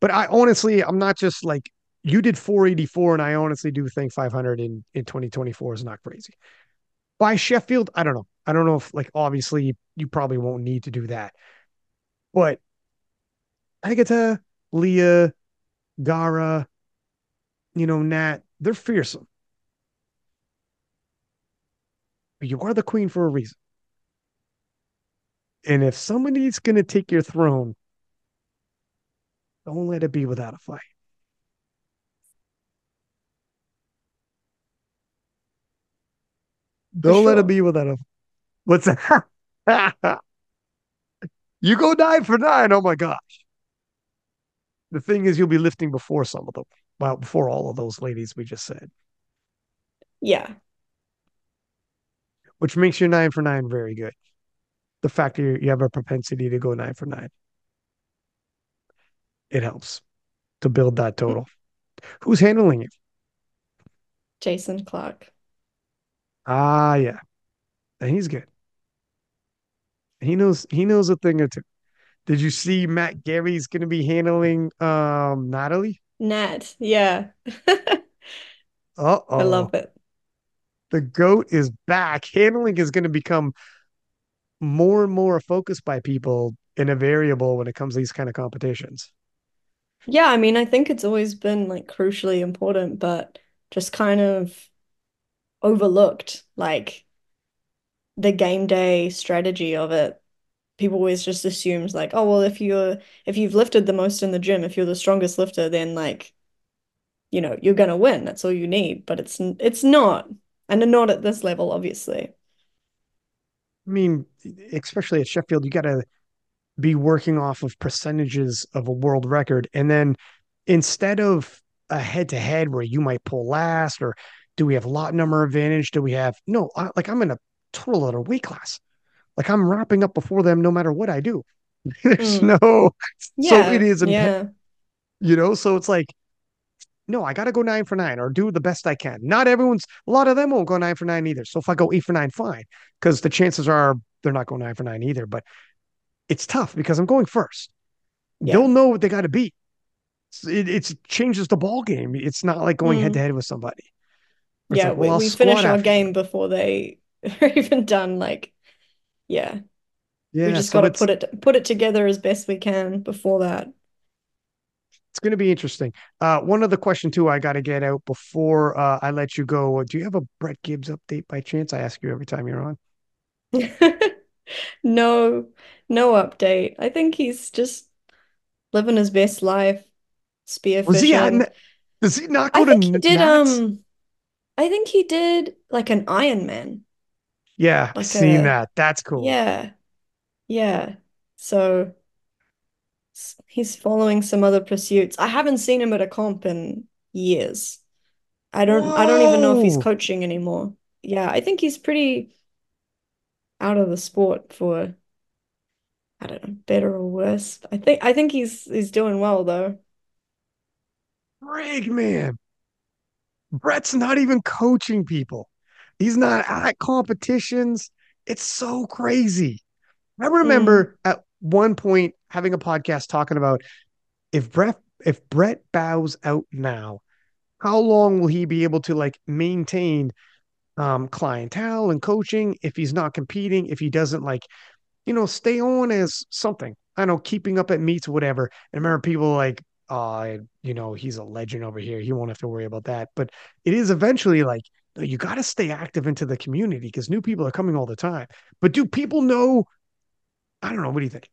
But I honestly, I'm not just like you did 484 and I honestly do think 500 in in 2024 is not crazy. By Sheffield, I don't know. I don't know if like obviously you probably won't need to do that. But Agatha, Leah, Garra, you know, Nat, they're fearsome. But you are the queen for a reason. And if somebody's going to take your throne, don't let it be without a fight. Don't let it be without a. What's that? *laughs* you go nine for nine. Oh my gosh. The thing is, you'll be lifting before some of them. Well, before all of those ladies we just said, Yeah. Which makes your nine for nine very good. The fact that you have a propensity to go nine for nine, it helps to build that total. Who's handling it? Jason Clark. Ah, yeah. And he's good. He knows he knows a thing or two. Did you see Matt Gary's going to be handling um Natalie? Nat. Yeah. *laughs* Uh-oh. I love it. The goat is back. Handling is going to become more and more a focus by people in a variable when it comes to these kind of competitions. Yeah, I mean, I think it's always been like crucially important, but just kind of overlooked, like the game day strategy of it. People always just assumes like, oh, well, if you're if you've lifted the most in the gym, if you're the strongest lifter, then like, you know, you're gonna win. That's all you need. But it's it's not. And not at this level, obviously. I mean, especially at Sheffield, you got to be working off of percentages of a world record. And then instead of a head to head where you might pull last or do we have lot number advantage? Do we have no, I, like I'm in a total other weight class. Like I'm wrapping up before them no matter what I do. *laughs* There's Mm. no, so it Yeah, is, impe- yeah, you know, so it's like, no, I got to go nine for nine or do the best I can. Not everyone's, a lot of them won't go nine for nine either. So if I go eight for nine, fine, because the chances are they're not going nine for nine either. But it's tough because I'm going first. yeah, They'll know what they got to beat. It it's changes the ball game. It's not like going head to head with somebody. It's Yeah. like, well, We we finish our game before they *laughs* are even done. Like, yeah. yeah, We just so got to put it put it together as best we can before that. It's going to be interesting. Uh, one other question too, I got to get out before uh, I let you go. Do you have a Brett Gibbs update by chance? I ask you every time you're on. *laughs* No, no update. I think he's just living his best life, Was he at? Does he not I go to think he did Nats? um I think he did like an Iron Man. Yeah, Like seen a that. That's cool. yeah, yeah. So he's following some other pursuits. I haven't seen him at a comp in years. I don't I don't even know if he's coaching anymore. Yeah, I think he's pretty out of the sport for I don't know, better or worse. I think I think he's he's doing well though. Greg, man. Brett's not even coaching people. He's not at competitions. It's so crazy. I Mm, remember at one point having a podcast talking about if Brett if Brett bows out now, how long will he be able to like maintain um clientele and coaching if he's not competing, if he doesn't like, you know, stay on as something. I know, keeping up at meets, whatever. And remember people like, uh, you know, he's a legend over here. He won't have to worry about that. But it is eventually like you got to stay active into the community because new people are coming all the time. But do people know? I don't know. What do you think?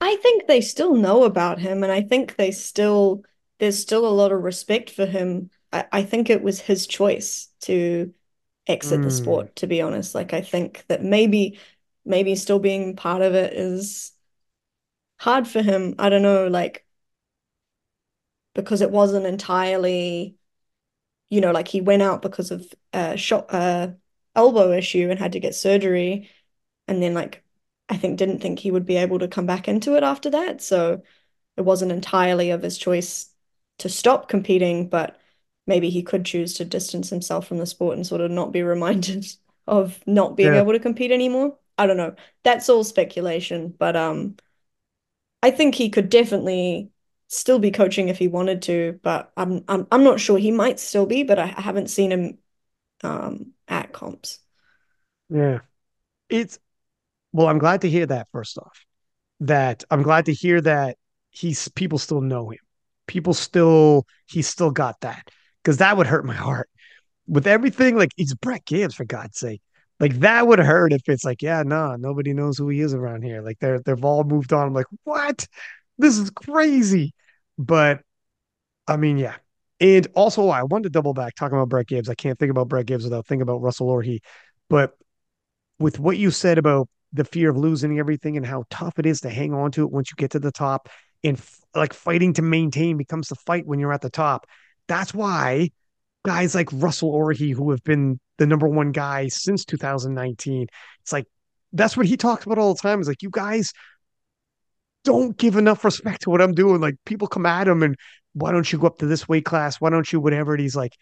I think they still know about him and I think they still there's still a lot of respect for him. I, I think it was his choice to exit the Mm, sport, to be honest. Like I think that maybe maybe still being part of it is hard for him. I don't know, like because it wasn't entirely, you know, like he went out because of a shot uh elbow issue and had to get surgery and then like I think didn't think he would be able to come back into it after that. So it wasn't entirely of his choice to stop competing, but maybe he could choose to distance himself from the sport and sort of not be *laughs* reminded of not being yeah, able to compete anymore. I don't know. That's all speculation, but um I think he could definitely still be coaching if he wanted to, but I'm I'm I'm not sure. He might still be, but I, I haven't seen him um at comps. yeah. It's well. I'm glad to hear that. First off, that I'm glad to hear that he's people still know him. People still he's still got that because that would hurt my heart with everything. Like he's Brett Gibbs for God's sake. Like that would hurt if it's like, yeah, nah, nobody knows who he is around here. Like they're they've all moved on. I'm like, what? This is crazy. But I mean, yeah. And also, I wanted to double back talking about Brett Gibbs. I can't think about Brett Gibbs without thinking about Russel Orhii. But with what you said about the fear of losing everything and how tough it is to hang on to it once you get to the top and f- like fighting to maintain becomes the fight when you're at the top. That's why guys like Russel Orhii, who have been the number one guy since 2019, it's like that's what he talks about all the time. Is like you guys don't give enough respect to what I'm doing. Like people come at him and why don't you go up to this weight class? Why don't you whatever? And he's like,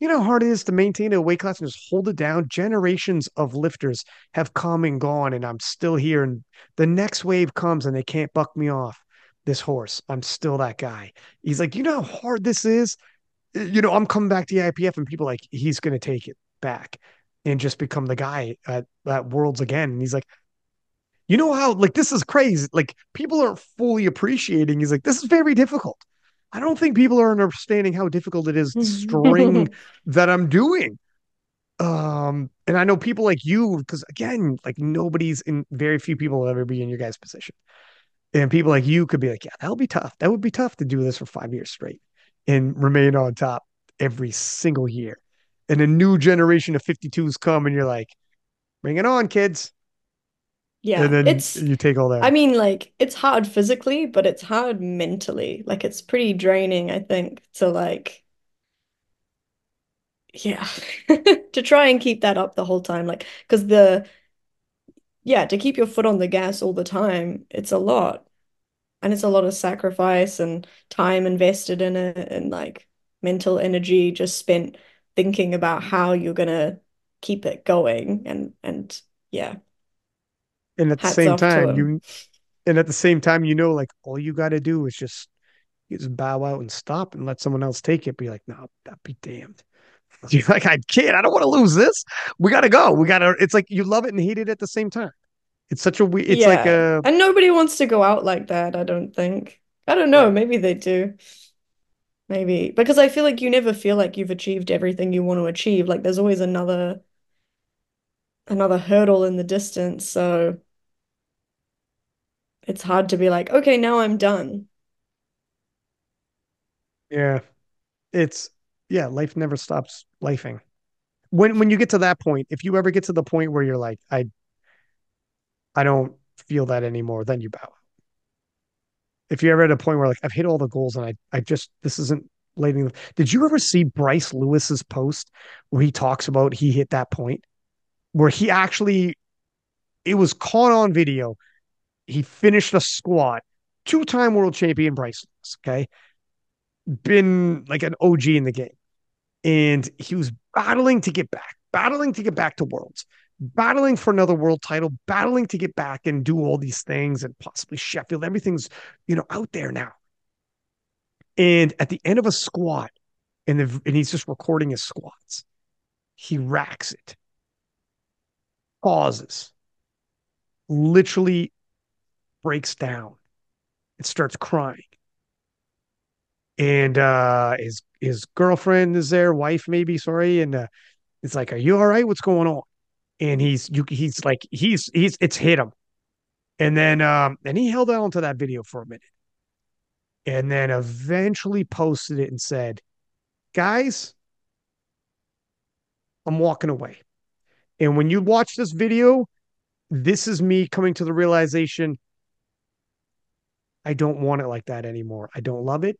you know how hard it is to maintain a weight class and just hold it down. Generations of lifters have come and gone, and I'm still here. And the next wave comes and they can't buck me off. This horse, I'm still that guy. He's like, you know how hard this is? You know, I'm coming back to the IPF and people like, he's gonna take it back and just become the guy at, at Worlds again. And he's like, you know how like this is crazy. Like people aren't fully appreciating. He's like, this is very difficult. I don't think people are understanding how difficult it is to string *laughs* that I'm doing. Um, and I know people like you, because again, like nobody's in very few people will ever be in your guys' position. And people like you could be like, yeah, that'll be tough. That would be tough to do this for five years straight and remain on top every single year. And a new generation of 52s come and you're like, bring it on, kids. Yeah, And then it's you take all that. I mean like it's hard physically, but it's hard mentally. Like it's pretty draining, I think, to like yeah, *laughs* to try and keep that up the whole time. Like because the yeah, to keep your foot on the gas all the time, it's a lot. And it's a lot of sacrifice and time invested in it and like mental energy just spent thinking about how you're gonna keep it going and and yeah, And at the hats same time, you and at the same time, you know, like all you got to do is just just bow out and stop and let someone else take it. Be like, no, that be damned. *laughs* You're like, I can't. I don't want to lose this. We got to go. We got to. It's like you love it and hate it at the same time. It's such a we. It's like Yeah. a And nobody wants to go out like that, I don't think. I don't know, right. maybe they do. Maybe. Because I feel like you never feel like you've achieved everything you want to achieve. Like there's always another another hurdle in the distance. So it's hard to be like, okay, now I'm done. Yeah. It's yeah. Life never stops lifing. When when you get to that point, if you ever get to the point where you're like, I I don't feel that anymore, then you bow. If you're ever at a point where like I've hit all the goals and I I just this isn't letting. Did you ever see Bryce Lewis's post where he talks about he hit that point where he actually it was caught on video. He finished a squat. Two-time world champion Bryce Lewis, okay? Been like an OG in the game. And he was battling to get back, battling to get back to worlds, battling for another world title, battling to get back and do all these things and possibly Sheffield. Everything's, you know, out there now. And at the end of a squat, and, the, and he's just recording his squats, he racks it, pauses, literally breaks down and starts crying. And uh, his his girlfriend is there, wife maybe, sorry, and uh, it's like, "Are you all right? What's going on?" And he's you, he's like, he's he's it's hit him, and then um, and he held on to that video for a minute, and then eventually posted it and said, "Guys, I'm walking away." And when you watch this video, this is me coming to the realization I don't want it like that anymore. I don't love it.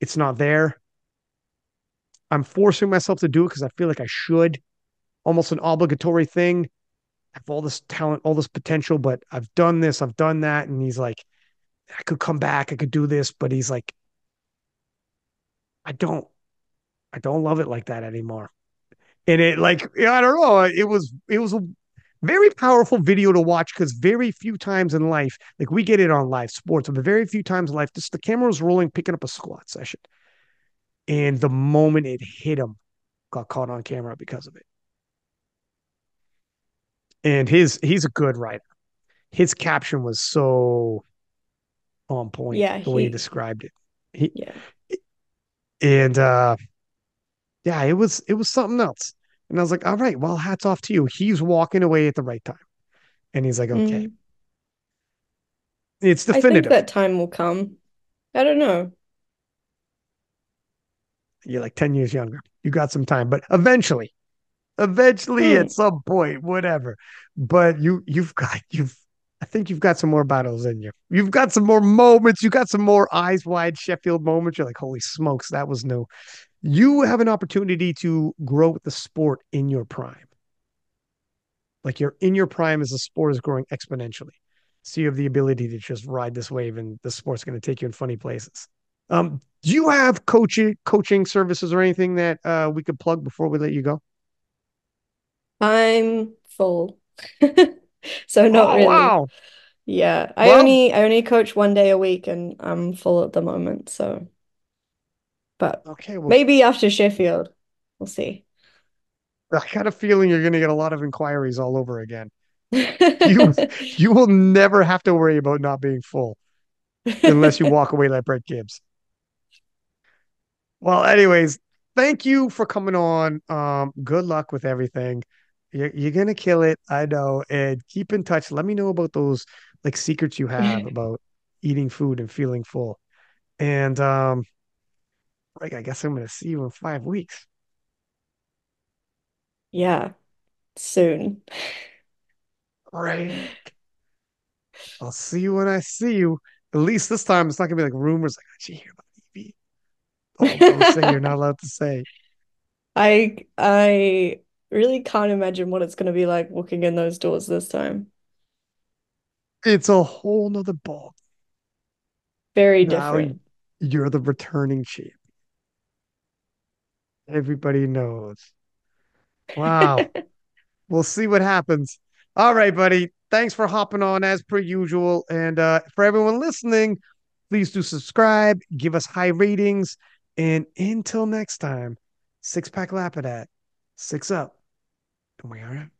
It's not there. I'm forcing myself to do it because I feel like I should, almost an obligatory thing. I have all this talent, all this potential, but I've done this, I've done that. And he's like, I could come back, I could do this, but he's like, I don't, I don't love it like that anymore. And it like, I don't know. It was, it was a very powerful video to watch because very few times in life, like we get it on live sports, but very few times in life, just the camera was rolling, picking up a squat session. And the moment it hit him, got caught on camera because of it. And his he's a good writer. His caption was so on point Yeah, the way he he described it. He yeah. and uh yeah, it was it was something else. And I was like, all right, well, hats off to you. He's walking away at the right time. And he's like, okay, Mm. it's I think definitive. that time will come. I don't know. You're like 10 years younger. You got some time, but eventually, eventually Hmm. at some point, whatever. But you you've got you've I think you've got some more battles in you. You've got some more moments. You got some more eyes wide Sheffield moments. You're like, holy smokes, that was new. You have an opportunity to grow with the sport in your prime. Like you're in your prime as the sport is growing exponentially. So you have the ability to just ride this wave and the sport's going to take you in funny places. Um, do you have coaching coaching services or anything that uh, we could plug before we let you go? I'm full. *laughs* So not Oh really. wow. Yeah. I Well, only I only coach one day a week and I'm full at the moment, so but okay. Well, maybe after Sheffield. We'll see. I got a feeling you're going to get a lot of inquiries all over again. *laughs* You you will never have to worry about not being full unless you walk away like Brett Gibbs. Well, anyways, thank you for coming on. Um, good luck with everything. You're, you're gonna kill it, I know. And keep in touch. Let me know about those like secrets you have *laughs* about eating food and feeling full. And um, like I guess I'm gonna see you in five weeks. Yeah, soon. Right. I'll see you when I see you. At least this time it's not gonna be like rumors like, did you hear about Evie? Those things you're not allowed to say. *laughs* I I really can't imagine what it's going to be like walking in those doors this time. It's a whole nother ball. Very Now different. you're the returning champ. Everybody knows. Wow. *laughs* We'll see what happens. All right, buddy. Thanks for hopping on as per usual. And uh, for everyone listening, please do subscribe, give us high ratings. And until next time, six pack lap Lapadat, six up, and we are out.